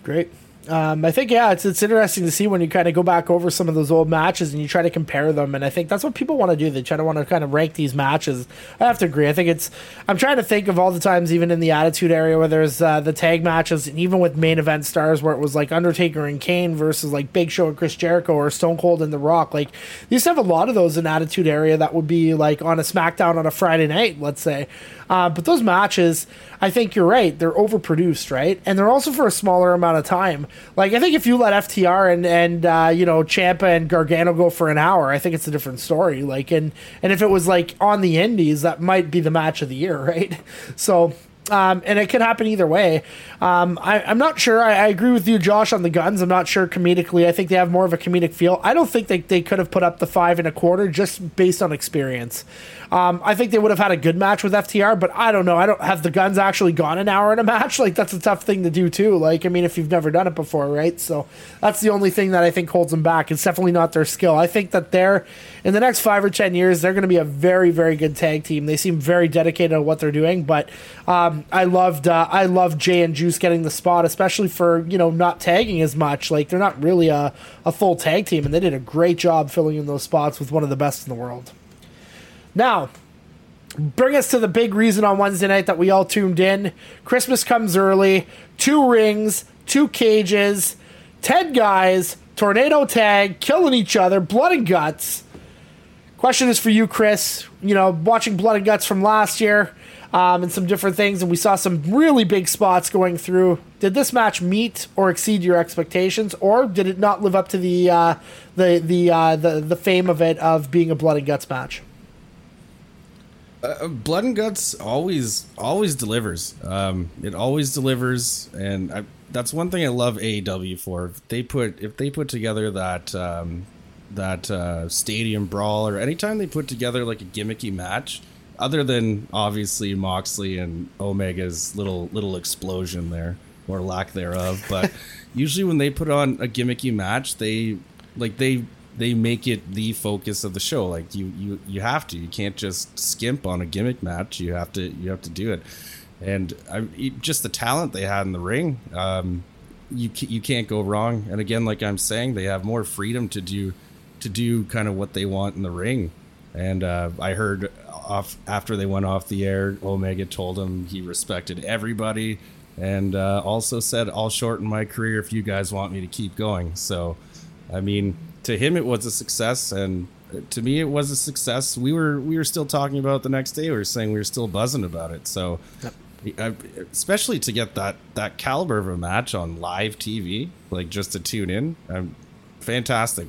Great. Um, I think yeah, it's it's interesting to see when you kind of go back over some of those old matches and you try to compare them, and I think that's what people want to do. They try to want to kind of rank these matches. I have to agree. I think it's. I'm trying to think of all the times, even in the Attitude area, where there's uh, the tag matches, and even with main event stars, where it was like Undertaker and Kane versus like Big Show and Chris Jericho or Stone Cold and The Rock. Like they used to have a lot of those in Attitude area that would be like on a SmackDown on a Friday night, let's say. Uh, but those matches, I think you're right. They're overproduced, right? And they're also for a smaller amount of time. Like I think if you let FTR and and uh, you know Ciampa and Gargano go for an hour, I think it's a different story. Like and and if it was like on the Indies, that might be the match of the year, right? So. Um, and it could happen either way. Um, I, I'm not sure. I, I agree with you, Josh, on the guns. I'm not sure comedically. I think they have more of a comedic feel. I don't think they, they could have put up the five and a quarter just based on experience. Um, I think they would have had a good match with FTR, but I don't know. I don't have the guns actually gone an hour in a match. Like that's a tough thing to do too. Like I mean, if you've never done it before, right? So that's the only thing that I think holds them back. It's definitely not their skill. I think that they're in the next five or ten years, they're going to be a very very good tag team. They seem very dedicated to what they're doing. But um, I loved uh, I loved Jay and Juice getting the spot, especially for you know not tagging as much. Like they're not really a, a full tag team, and they did a great job filling in those spots with one of the best in the world. Now, bring us to the big reason on Wednesday night that we all tuned in. Christmas comes early, two rings, two cages, 10 guys, tornado tag, killing each other, blood and guts. Question is for you, Chris. You know, watching Blood and Guts from last year um, and some different things, and we saw some really big spots going through. Did this match meet or exceed your expectations, or did it not live up to the uh, the the, uh, the the fame of it of being a Blood and Guts match? Uh, Blood and Guts always always delivers. Um, it always delivers, and I, that's one thing I love AEW for. If they put if they put together that um, that uh, stadium brawl, or anytime they put together like a gimmicky match, other than obviously Moxley and Omega's little little explosion there or lack thereof, but usually when they put on a gimmicky match, they like they they make it the focus of the show. Like you you you have to. You can't just skimp on a gimmick match. You have to you have to do it. And I, just the talent they had in the ring, um, you you can't go wrong. And again, like I'm saying, they have more freedom to do to do kind of what they want in the ring. And uh, I heard off after they went off the air, Omega told him he respected everybody. and uh, also said, "I'll shorten my career if you guys want me to keep going." So, I mean, to him it was a success, and to me it was a success. We were we were still talking about it the next day. We were saying we were still buzzing about it. So, I- especially to get that that caliber of a match on live TV, like just to tune in, um, fantastic.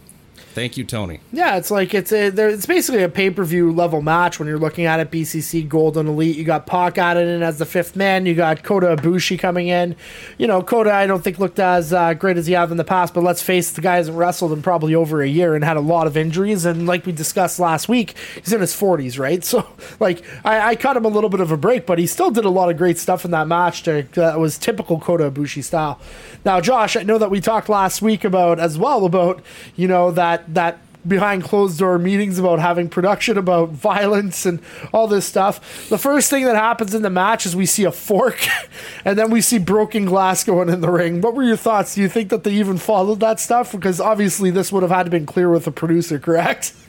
Thank you, Tony. Yeah, it's like it's a it's basically a pay per view level match when you're looking at it. BCC Golden Elite. You got Pac added in as the fifth man. You got Kota Ibushi coming in. You know, Kota I don't think looked as uh, great as he have in the past, but let's face it, the guy hasn't wrestled in probably over a year and had a lot of injuries. And like we discussed last week, he's in his 40s, right? So like I, I cut him a little bit of a break, but he still did a lot of great stuff in that match. That was typical Kota Ibushi style. Now, Josh, I know that we talked last week about as well about you know that that behind closed door meetings about having production about violence and all this stuff. The first thing that happens in the match is we see a fork and then we see broken glass going in the ring. What were your thoughts? Do you think that they even followed that stuff? Because obviously this would have had to been clear with the producer, correct?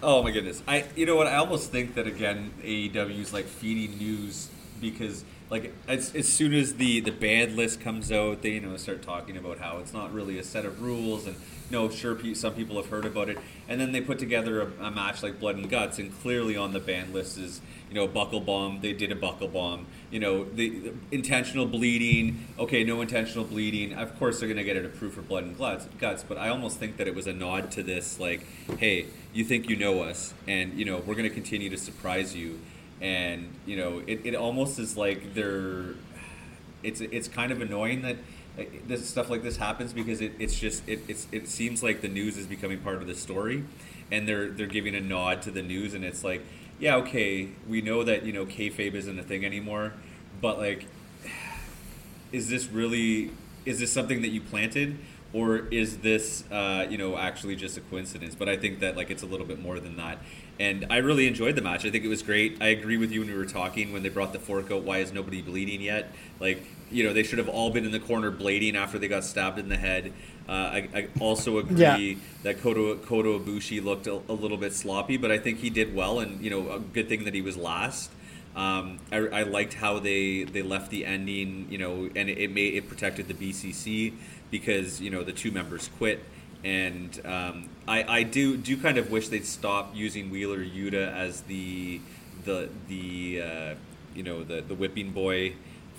Oh my goodness! I you know what? I almost think that again, AEW is like feeding news because like as, as soon as the the band list comes out, they you know start talking about how it's not really a set of rules and know sure pe- some people have heard about it, and then they put together a, a match like Blood and Guts, and clearly on the band list is you know buckle bomb. They did a buckle bomb. You know the, the intentional bleeding. Okay, no intentional bleeding. Of course they're gonna get it approved for Blood and Guts. Guts, but I almost think that it was a nod to this like, hey, you think you know us, and you know we're gonna continue to surprise you and you know it, it almost is like they're it's it's kind of annoying that this stuff like this happens because it, it's just it, it's it seems like the news is becoming part of the story and they're they're giving a nod to the news and it's like yeah okay we know that you know kayfabe isn't a thing anymore but like is this really is this something that you planted or is this uh, you know actually just a coincidence? But i think that like it's a little bit more than that. And i really enjoyed the match. I think it was great. I agree with you when we were talking when they brought the fork out why is nobody bleeding yet? Like you know they should have all been in the corner blading after they got stabbed in the head uh, I, I also agree Yeah. that Kota, Kota Ibushi looked a, a little bit sloppy, but I think he did well, and you know, a good thing that he was last. Um, I, I liked how they, they left the ending, you know, and it, it made it protected the BCC because you know the two members quit, and um, I, I do do kind of wish they'd stop using Wheeler Yuta as the the the uh, you know the the whipping boy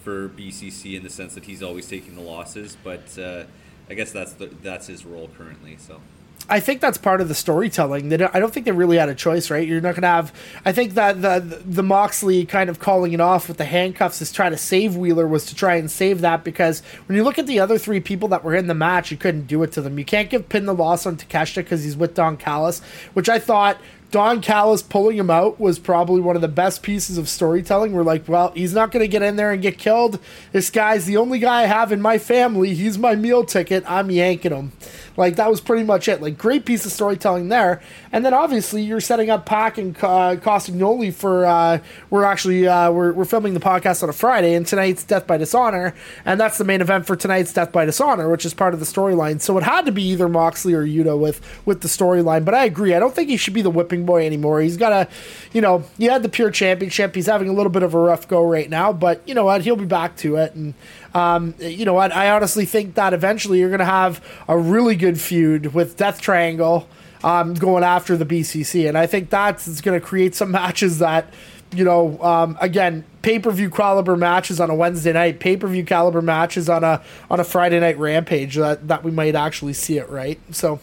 for BCC in the sense that he's always taking the losses, but uh, I guess that's the, that's his role currently. So. I think that's part of the storytelling. Don't, I don't think they really had a choice, right? You're not going to have. I think that the the Moxley kind of calling it off with the handcuffs is trying to save Wheeler was to try and save that because when you look at the other three people that were in the match, you couldn't do it to them. You can't give Pin the loss on Takeshita because he's with Don Callis, which I thought. Don Callis pulling him out was probably one of the best pieces of storytelling. We're like, well, he's not going to get in there and get killed. This guy's the only guy I have in my family. He's my meal ticket. I'm yanking him. Like that was pretty much it. Like great piece of storytelling there. And then obviously you're setting up Pac and uh, Castagnoli for. Uh, we're actually uh, we're we're filming the podcast on a Friday, and tonight's Death Before Dishonor, and that's the main event for tonight's Death Before Dishonor, which is part of the storyline. So it had to be either Moxley or Yuta with with the storyline. But I agree. I don't think he should be the whipping boy anymore. He's got a, you know, he had the pure championship. He's having a little bit of a rough go right now, but you know what? He'll be back to it and. Um, you know what? I honestly think that eventually you're going to have a really good feud with Death Triangle um, going after the BCC, and I think that's going to create some matches that, you know, um, again, pay per view caliber matches on a Wednesday night, pay per view caliber matches on a on a Friday night Rampage that that we might actually see it right. So,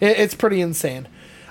it, it's pretty insane.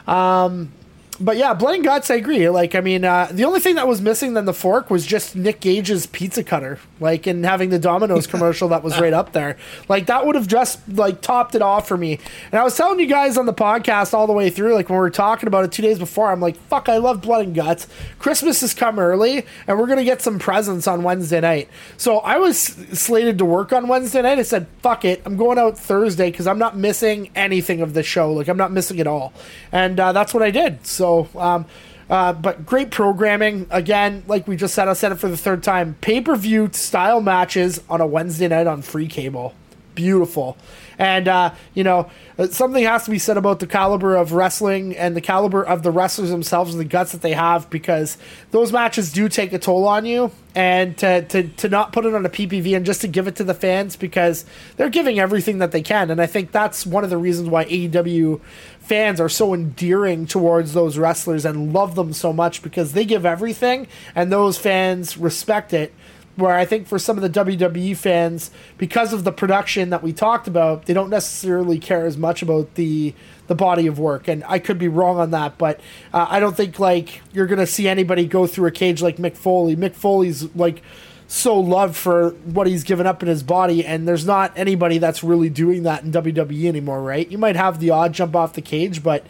Um, but yeah, Blood and Guts, I agree. Like, I mean, uh, the only thing that was missing than the fork was just Nick Gage's pizza cutter, like, and having the Domino's commercial that was right up there. Like, that would have just like topped it off for me. And I was telling you guys on the podcast all the way through, like when we were talking about it two days before, I'm like, fuck, I love Blood and Guts. Christmas has come early, and we're gonna get some presents on Wednesday night. So I was slated to work on Wednesday night. I said, fuck it, I'm going out Thursday because I'm not missing anything of the show. Like, I'm not missing it all, and uh, that's what I did. So. So, um, uh, but great programming. Again, like we just said, I said it for the third time. Pay per view style matches on a Wednesday night on free cable. beautiful. And uh, you know, uh, something has to be said about the caliber of wrestling and the caliber of the wrestlers themselves and the guts that they have because those matches do take a toll on you. And to, to, to not put it on a PPV and just to give it to the fans because they're giving everything that they can. And I think that's one of the reasons why AEW fans are so endearing towards those wrestlers and love them so much because they give everything and those fans respect it where I think for some of the WWE fans, because of the production that we talked about, they don't necessarily care as much about the the body of work. And I could be wrong on that, but uh, I don't think like you're gonna see anybody go through a cage like Mick Foley. Mick Foley's like so loved for what he's given up in his body, and there's not anybody that's really doing that in WWE anymore, right? You might have the odd jump off the cage, but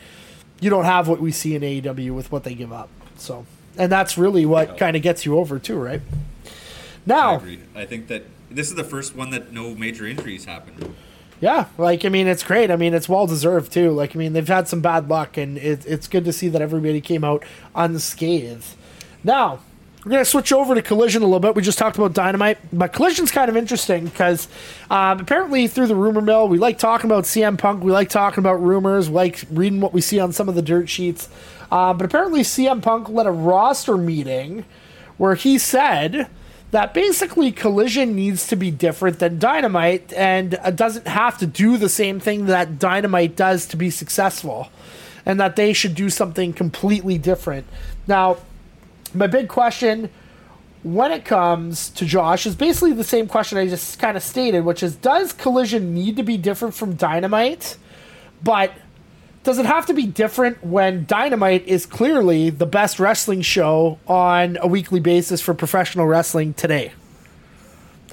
you don't have what we see in AEW with what they give up. So, and that's really what kind of gets you over too, right? I Now, agree. I think that this is the first one that no major injuries happened. yeah, like I mean, it's great. I mean, it's well deserved too. Like I mean, they've had some bad luck, and it, it's good to see that everybody came out unscathed. Now, we're gonna switch over to Collision a little bit. We just talked about Dynamite, but Collision's kind of interesting because um, apparently through the rumor mill, we like talking about CM Punk. We like talking about rumors. We like reading what we see on some of the dirt sheets. Uh, but apparently, CM Punk led a roster meeting where he said that basically Collision needs to be different than Dynamite and uh, doesn't have to do the same thing that Dynamite does to be successful, and that they should do something completely different. Now, my big question when it comes to Josh is basically the same question I just kind of stated, which is Does Collision need to be different from Dynamite? But does it have to be different when Dynamite is clearly the best wrestling show on a weekly basis for professional wrestling today?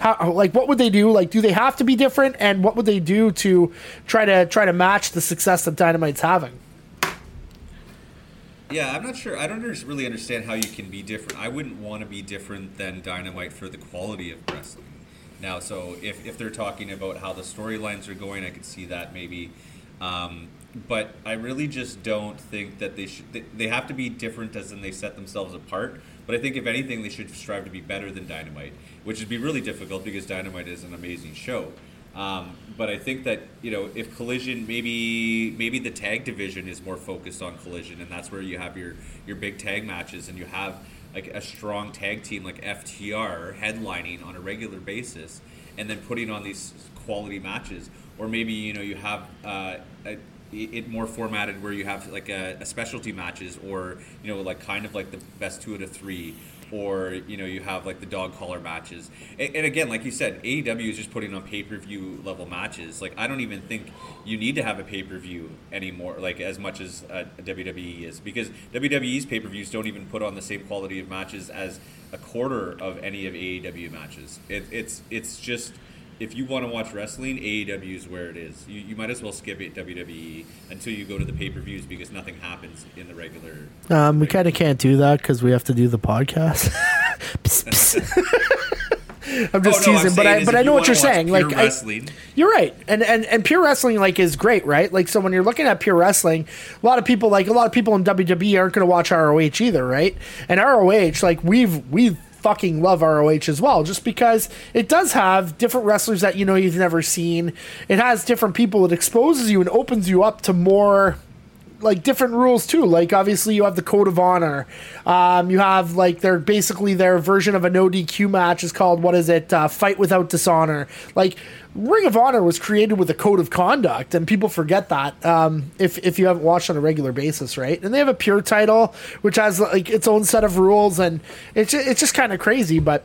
How, like what would they do? Like, do they have to be different? And what would they do to try to try to match the success that Dynamite's having? Yeah, I'm not sure. I don't really understand how you can be different. I wouldn't want to be different than Dynamite for the quality of wrestling. Now, so if, if they're talking about how the storylines are going, I could see that maybe. Um, but I really just don't think that they should. They, they have to be different as in they set themselves apart. But I think if anything, they should strive to be better than Dynamite, which would be really difficult because Dynamite is an amazing show. Um, but I think that you know if Collision maybe maybe the tag division is more focused on Collision, and that's where you have your your big tag matches, and you have like a strong tag team like FTR headlining on a regular basis, and then putting on these quality matches, or maybe you know you have uh, a, it more formatted where you have like a, a specialty matches, or you know like kind of like the best two out of three or you know you have like the dog collar matches. And, and again like you said aew is just putting on pay-per-view level matches. Like i don't even think you need to have a pay-per-view anymore like as much as uh, wwe is because wwe's pay-per-views don't even put on the same quality of matches as a quarter of any of aew matches. It, it's it's just if you want to watch wrestling, AEW is where it is. You, you might as well skip it WWE until you go to the pay per views because nothing happens in the regular. Um, we kind of can't do that because we have to do the podcast. Psst, psst. I'm just Oh, no, I'm teasing, but I but I know what you're saying. pure Like I, wrestling, You're right, and and and pure wrestling like is great, right? Like so when you're looking at pure wrestling, a lot of people like a lot of people in WWE aren't going to watch ROH either, right? And ROH, like we've we've fucking love ROH as well, just because it does have different wrestlers that you know you've never seen. It has different people. It exposes you and opens you up to more like different rules too. Like obviously you have the code of honor. Um, you have like their basically their version of a no DQ match is called what is it? Uh, Fight without dishonor. Like Ring of Honor was created with a code of conduct, and people forget that um, if if you haven't watched on a regular basis, right? And they have a pure title which has like its own set of rules, and it's it's just kind of crazy, but.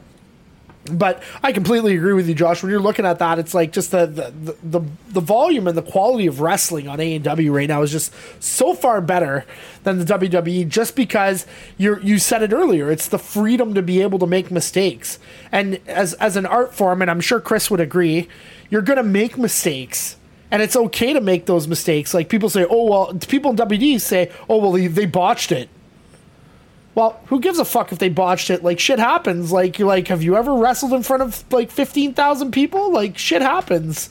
But I completely agree with you, Josh. When you're looking at that, it's like just the the, the, the volume and the quality of wrestling on AEW right now is just so far better than the WWE. Just because you you said it earlier, it's the freedom to be able to make mistakes. And as as an art form, and I'm sure Chris would agree, you're gonna make mistakes. And it's okay to make those mistakes. Like people say, oh well, people in WWE say, oh well, they, they botched it. Well, who gives a fuck if they botched it? Like shit happens. Like you like have you ever wrestled in front of like 15,000 people? Like shit happens.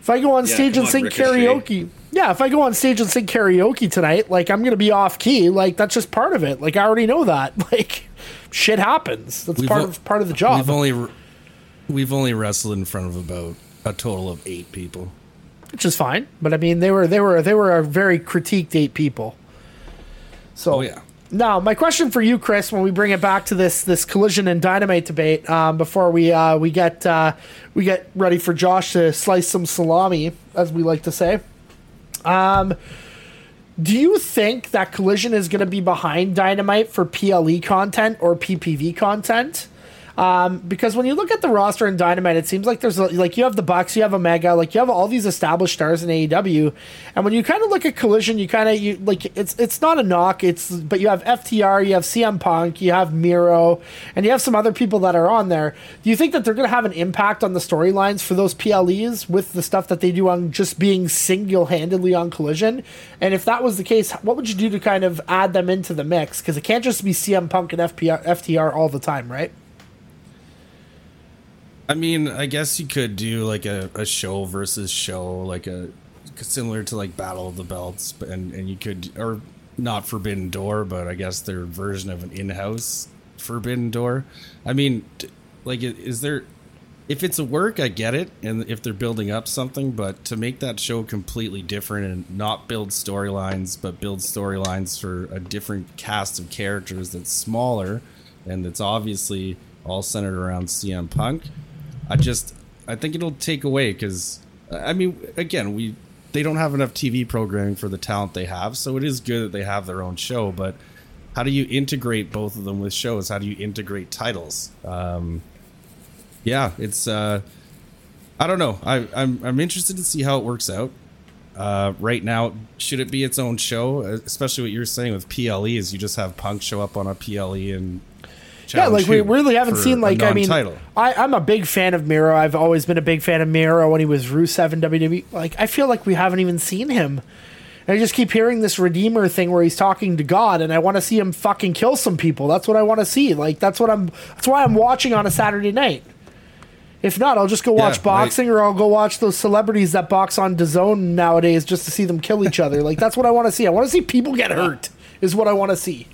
If I go on Yeah, stage and on, sing Ricochet. karaoke. Yeah, if I go on stage and sing karaoke tonight, like I'm going to be off key. Like that's just part of it. Like I already know that. Like shit happens. That's We've part o- of part of the job. We've only we've only wrestled in front of about a total of eight people. which is fine. But I mean, they were they were they were a very critiqued eight people. So Oh, yeah. Now, my question for you, Chris, when we bring it back to this this collision and dynamite debate, um, before we uh, we get uh, we get ready for Josh to slice some salami, as we like to say. Um, do you think that collision is going to be behind dynamite for PLE content or PPV content? Um, because when you look at the roster in Dynamite, it seems like there's like you have the Bucks, you have Omega, like you have all these established stars in AEW, and when you kind of look at Collision, you kind of you like it's it's not a knock, it's but you have FTR, you have CM Punk, you have Miro, and you have some other people that are on there. Do you think that they're going to have an impact on the storylines for those PLEs with the stuff that they do on just being single handedly on Collision? And if that was the case, what would you do to kind of add them into the mix? Because it can't just be CM Punk and FPR, FTR all the time, right? I mean, I guess you could do like a, a show versus show, like a similar to like Battle of the Belts, and and you could or not Forbidden Door, but I guess their version of an in-house Forbidden Door. I mean, like, is there? If it's a work, I get it, and if they're building up something, but to make that show completely different and not build storylines, but build storylines for a different cast of characters that's smaller and that's obviously all centered around CM Punk. I just I think it'll take away because I mean again we they don't have enough TV programming for the talent they have, so it is good that they have their own show. But how do you integrate both of them with shows? How do you integrate titles? Um, yeah, it's uh, I don't know. I I'm I'm interested to see how it works out. Uh, right now, should it be its own show? Uh, Especially what you're saying with PLE is you just have Punk show up on a PLE and Yeah, like we really haven't seen like I mean. I, I'm a big fan of Miro. I've always been a big fan of Miro when he was Rusev in WWE. Like I feel like we haven't even seen him. And I just keep hearing this Redeemer thing where he's talking to God, and I want to see him fucking kill some people. That's what I want to see. Like that's what I'm. That's why I'm watching on a Saturday night. If not, I'll just go watch Yeah, boxing, or I'll go watch those celebrities that box on DAZN nowadays just to see them kill each other. Like that's what I want to see. I want to see people get hurt. Is what I want to see.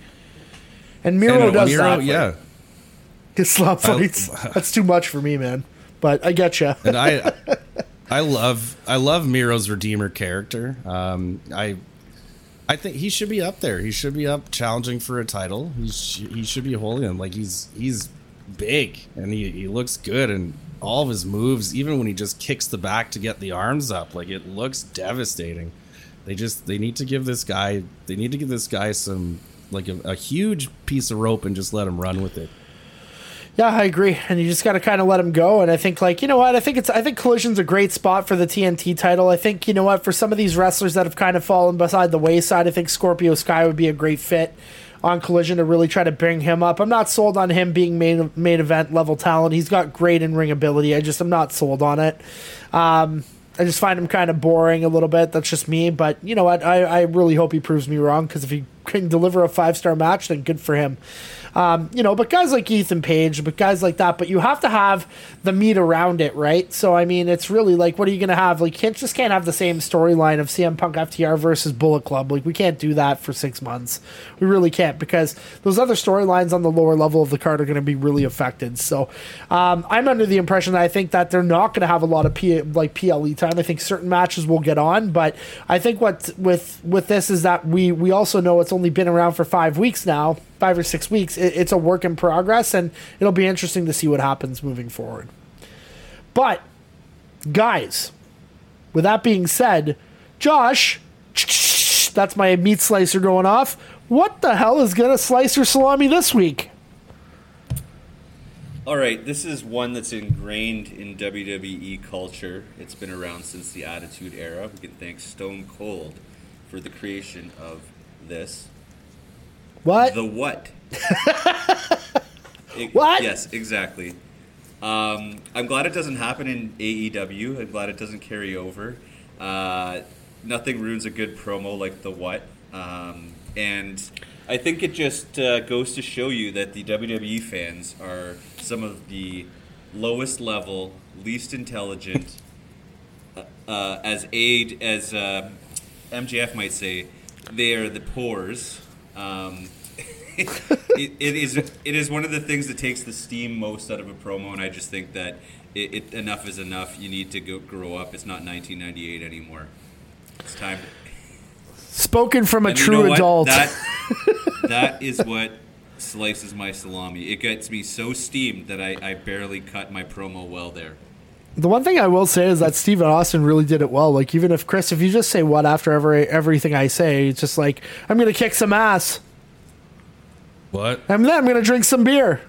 And Miro And, uh, does Miro, that. yeah. His slap I- fights. That's too much for me, man. But I get you. and I, I love, I love Miro's Redeemer character. Um, I, I think he should be up there. He should be up challenging for a title. He sh- he should be holding him. Like he's he's big and he, he looks good and all of his moves, even when he just kicks the back to get the arms up, like it looks devastating. They just they need to give this guy they need to give this guy some like a, a huge piece of rope and just let him run with it. Yeah, I agree. And you just got to kind of let him go. And I think, like, you know what? I think it's, I think Collision's a great spot for the TNT title. I think, you know what? For some of these wrestlers that have kind of fallen beside the wayside, I think Scorpio Sky would be a great fit on Collision to really try to bring him up. I'm not sold on him being main, main event level talent. He's got great in ring ability. I just, I'm not sold on it. Um, I just find him kind of boring a little bit. That's just me. But you know what? I, I really hope he proves me wrong because if he can deliver a five star match, then good for him. Um, you know, but guys like Ethan Page, but guys like that, but you have to have the meat around it, right? So I mean, it's really like, what are you going to have? Like, can't just can't have the same storyline of CM Punk FTR versus Bullet Club. Like, we can't do that for six months. We really can't because those other storylines on the lower level of the card are going to be really affected. So um, I'm under the impression that I think that they're not going to have a lot of P- like PLE time. I think certain matches will get on, but I think what with with this is that we we also know it's only been around for five weeks now, five or six weeks. It, it's a work in progress, and it'll be interesting to see what happens moving forward. But guys, with that being said, Josh, that's my meat slicer going off. What the hell is gonna slice your salami this week? All right, this is one that's ingrained in WWE culture. It's been around since the Attitude Era. We can thank Stone Cold for the creation of this. What? The what? It- What? Yes, exactly. Um, I'm glad it doesn't happen in AEW. I'm glad it doesn't carry over. Uh, nothing ruins a good promo like the what. Um, and I think it just uh, goes to show you that the WWE fans are some of the lowest level, least intelligent, uh, uh, as aid as uh, MJF might say, they are the pores. Um, it, it is it is one of the things that takes the steam most out of a promo, and I just think that it, it, enough is enough. You need to go grow up. It's not 1998 anymore. It's time. To, Spoken from a And you true know adult. That, that is what slices my salami. It gets me so steamed that I, I barely cut my promo well there. The one thing I will say is that Steven Austin really did it well. Like even if Chris, if you just say what after every everything I say, it's just like I'm gonna kick some ass, What? and then I'm gonna drink some beer,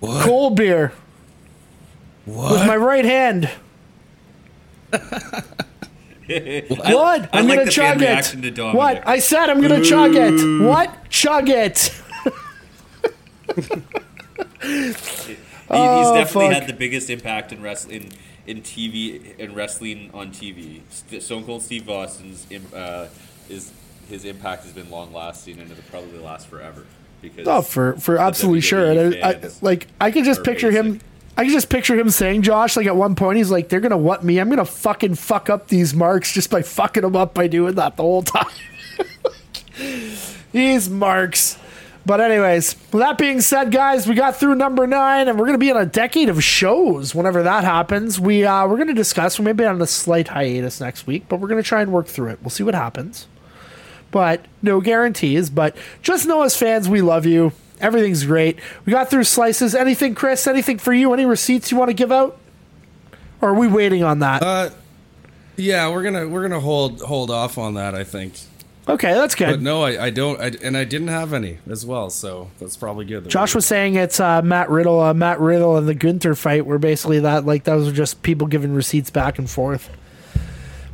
What? cold beer, What? with my right hand. What? I I'm like gonna chug reaction to it. What? I said I'm gonna chug it. What? Chug it. He, he's Oh, definitely fuck. had the biggest impact in wrestling in TV in wrestling on TV. St- Stone Cold Steve Austin's uh, is his impact has been long lasting and it'll probably last forever because Oh, for for absolutely WWE sure. I, I, like I can just picture him. I can just picture him saying, Josh, like at one point, he's like, "They're gonna what me? I'm gonna fucking fuck up these marks just by fucking them up by doing that the whole time." these marks. But anyways, with that being said, guys, we got through number nine, and we're gonna be on a decade of shows. Whenever that happens, we uh, we're gonna discuss. We may be on a slight hiatus next week, but we're gonna try and work through it. We'll see what happens but no guarantees. But just know as fans, we love you. Everything's great. We got through slices. Anything, Chris? Anything for you? Any receipts you want to give out? Or are we waiting on that? Uh, yeah, we're gonna we're gonna hold hold off on that. I think. okay, that's But good. no, I, I don't, I, and I didn't have any as well, so that's probably good. that Josh was saying it's uh, Matt Riddle, uh, Matt Riddle, and the Gunther fight. were basically that like those are just people giving receipts back and forth.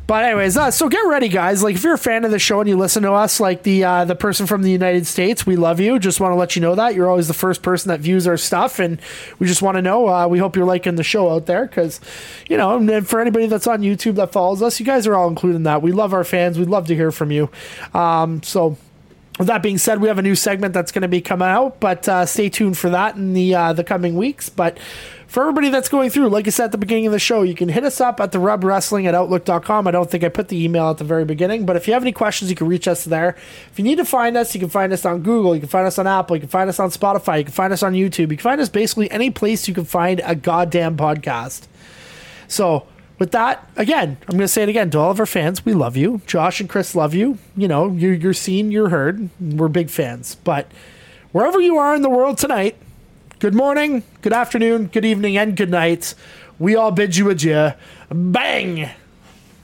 But anyways, uh, so get ready, guys. Like if you're a fan of the show and you listen to us, like the uh, the person from the United States, we love you. Just want to let you know that you're always the first person that views our stuff, and we just want to know. Uh, we hope you're liking the show out there, because you know, and for anybody that's on YouTube that follows us, you guys are all included in that. We love our fans. We'd love to hear from you. Um, so. With that being said, we have a new segment that's going to be coming out, but uh, stay tuned for that in the uh, the coming weeks. But for everybody that's going through, like I said at the beginning of the show, you can hit us up at the rub wrestling at outlook.com. I don't think I put the email at the very beginning, but if you have any questions, you can reach us there. If you need to find us, you can find us on Google, you can find us on Apple, you can find us on Spotify, you can find us on YouTube, you can find us basically any place you can find a goddamn podcast. So, with that, again, I'm going to say it again to all of our fans. We love you. Josh and Chris love you. You know, you're, you're seen, you're heard. We're big fans. But wherever you are in the world tonight, good morning, good afternoon, good evening, and good night. We all bid you adieu. Bang!